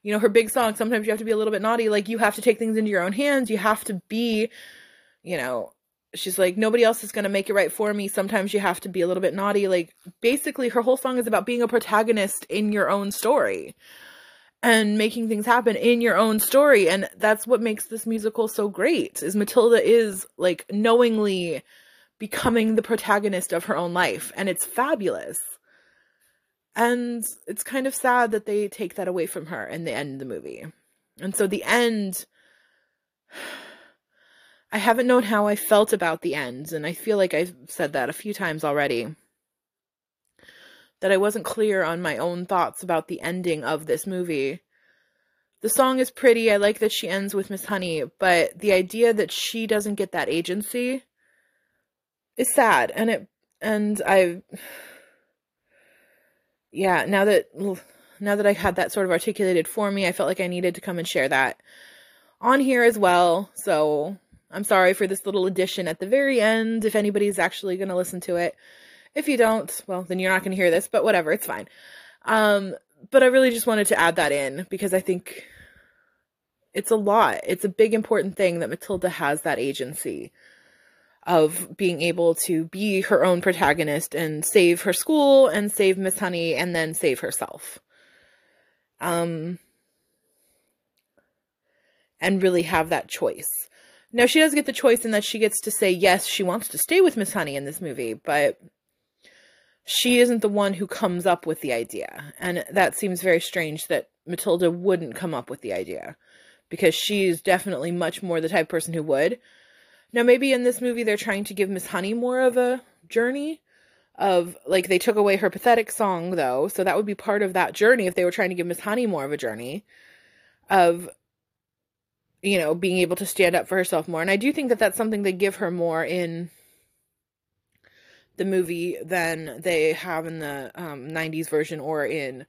you know, her big song, sometimes you have to be a little bit naughty, like you have to take things into your own hands. You have to be, you know, she's like, nobody else is going to make it right for me. Sometimes you have to be a little bit naughty. Like, basically, her whole song is about being a protagonist in your own story and making things happen in your own story and that's what makes this musical so great is matilda is like knowingly becoming the protagonist of her own life and it's fabulous and it's kind of sad that they take that away from her in the end of the movie and so the end i haven't known how i felt about the end and i feel like i've said that a few times already that I wasn't clear on my own thoughts about the ending of this movie. the song is pretty. I like that she ends with Miss Honey, but the idea that she doesn't get that agency is sad. And it, and I, yeah, now that, now that I had that sort of articulated for me, I felt like I needed to come and share that on here as well. So I'm sorry for this little addition at the very end if anybody's actually going to listen to it. If you don't, well, then you're not going to hear this, but whatever, it's fine. Um, but I really just wanted to add that in because I think it's a lot. It's a big important thing that Matilda has that agency of being able to be her own protagonist and save her school and save Miss Honey and then save herself. Um and really have that choice. Now she does get the choice in that she gets to say yes, she wants to stay with Miss Honey in this movie, but she isn't the one who comes up with the idea. And that seems very strange that Matilda wouldn't come up with the idea because she's definitely much more the type person who would. Now, maybe in this movie, they're trying to give Miss Honey more of a journey of like they took away her pathetic song though so that would be part of that journey if they were trying to give miss honey more of a journey of you know being able to stand up for herself more and i do think that that's something they give her more in the movie than they have in the um, 90s version or in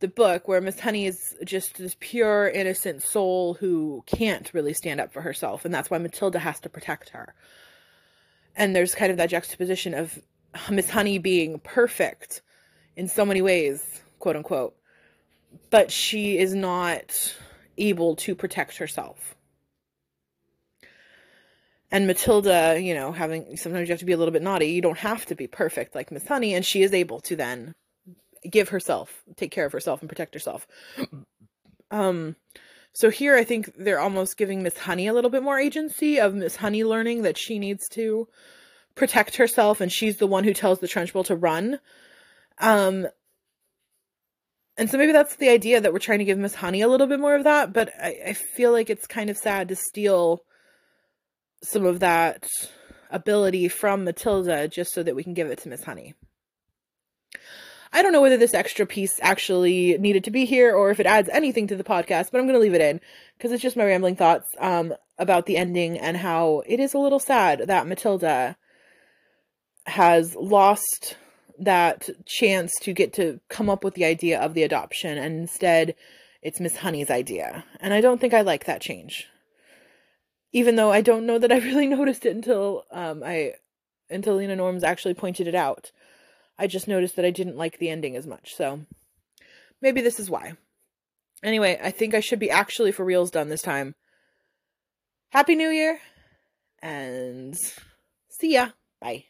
the book, where Miss Honey is just this pure, innocent soul who can't really stand up for herself. And that's why Matilda has to protect her. And there's kind of that juxtaposition of Miss Honey being perfect in so many ways, quote unquote, but she is not able to protect herself and Matilda, you know, having sometimes you have to be a little bit naughty. You don't have to be perfect like Miss Honey, and she is able to then give herself, take care of herself, and protect herself. Um, so here I think they're almost giving Miss Honey a little bit more agency of Miss Honey learning that she needs to protect herself, and she's the one who tells the Trunchbull to run. Um, and so maybe that's the idea that we're trying to give Miss Honey a little bit more of that, but I, I feel like it's kind of sad to steal some of that ability from Matilda just so that we can give it to Miss Honey. I don't know whether this extra piece actually needed to be here or if it adds anything to the podcast, but I'm going to leave it in because it's just my rambling thoughts um, about the ending and how it is a little sad that Matilda has lost that chance to get to come up with the idea of the adoption and instead it's Miss Honey's idea. And I don't think I like that change even though I don't know that I really noticed it until um, I until Lena Norms actually pointed it out. I just noticed that I didn't like the ending as much. So maybe this is why. Anyway, I think I should be actually for reals done this time. Happy New Year and see ya. Bye.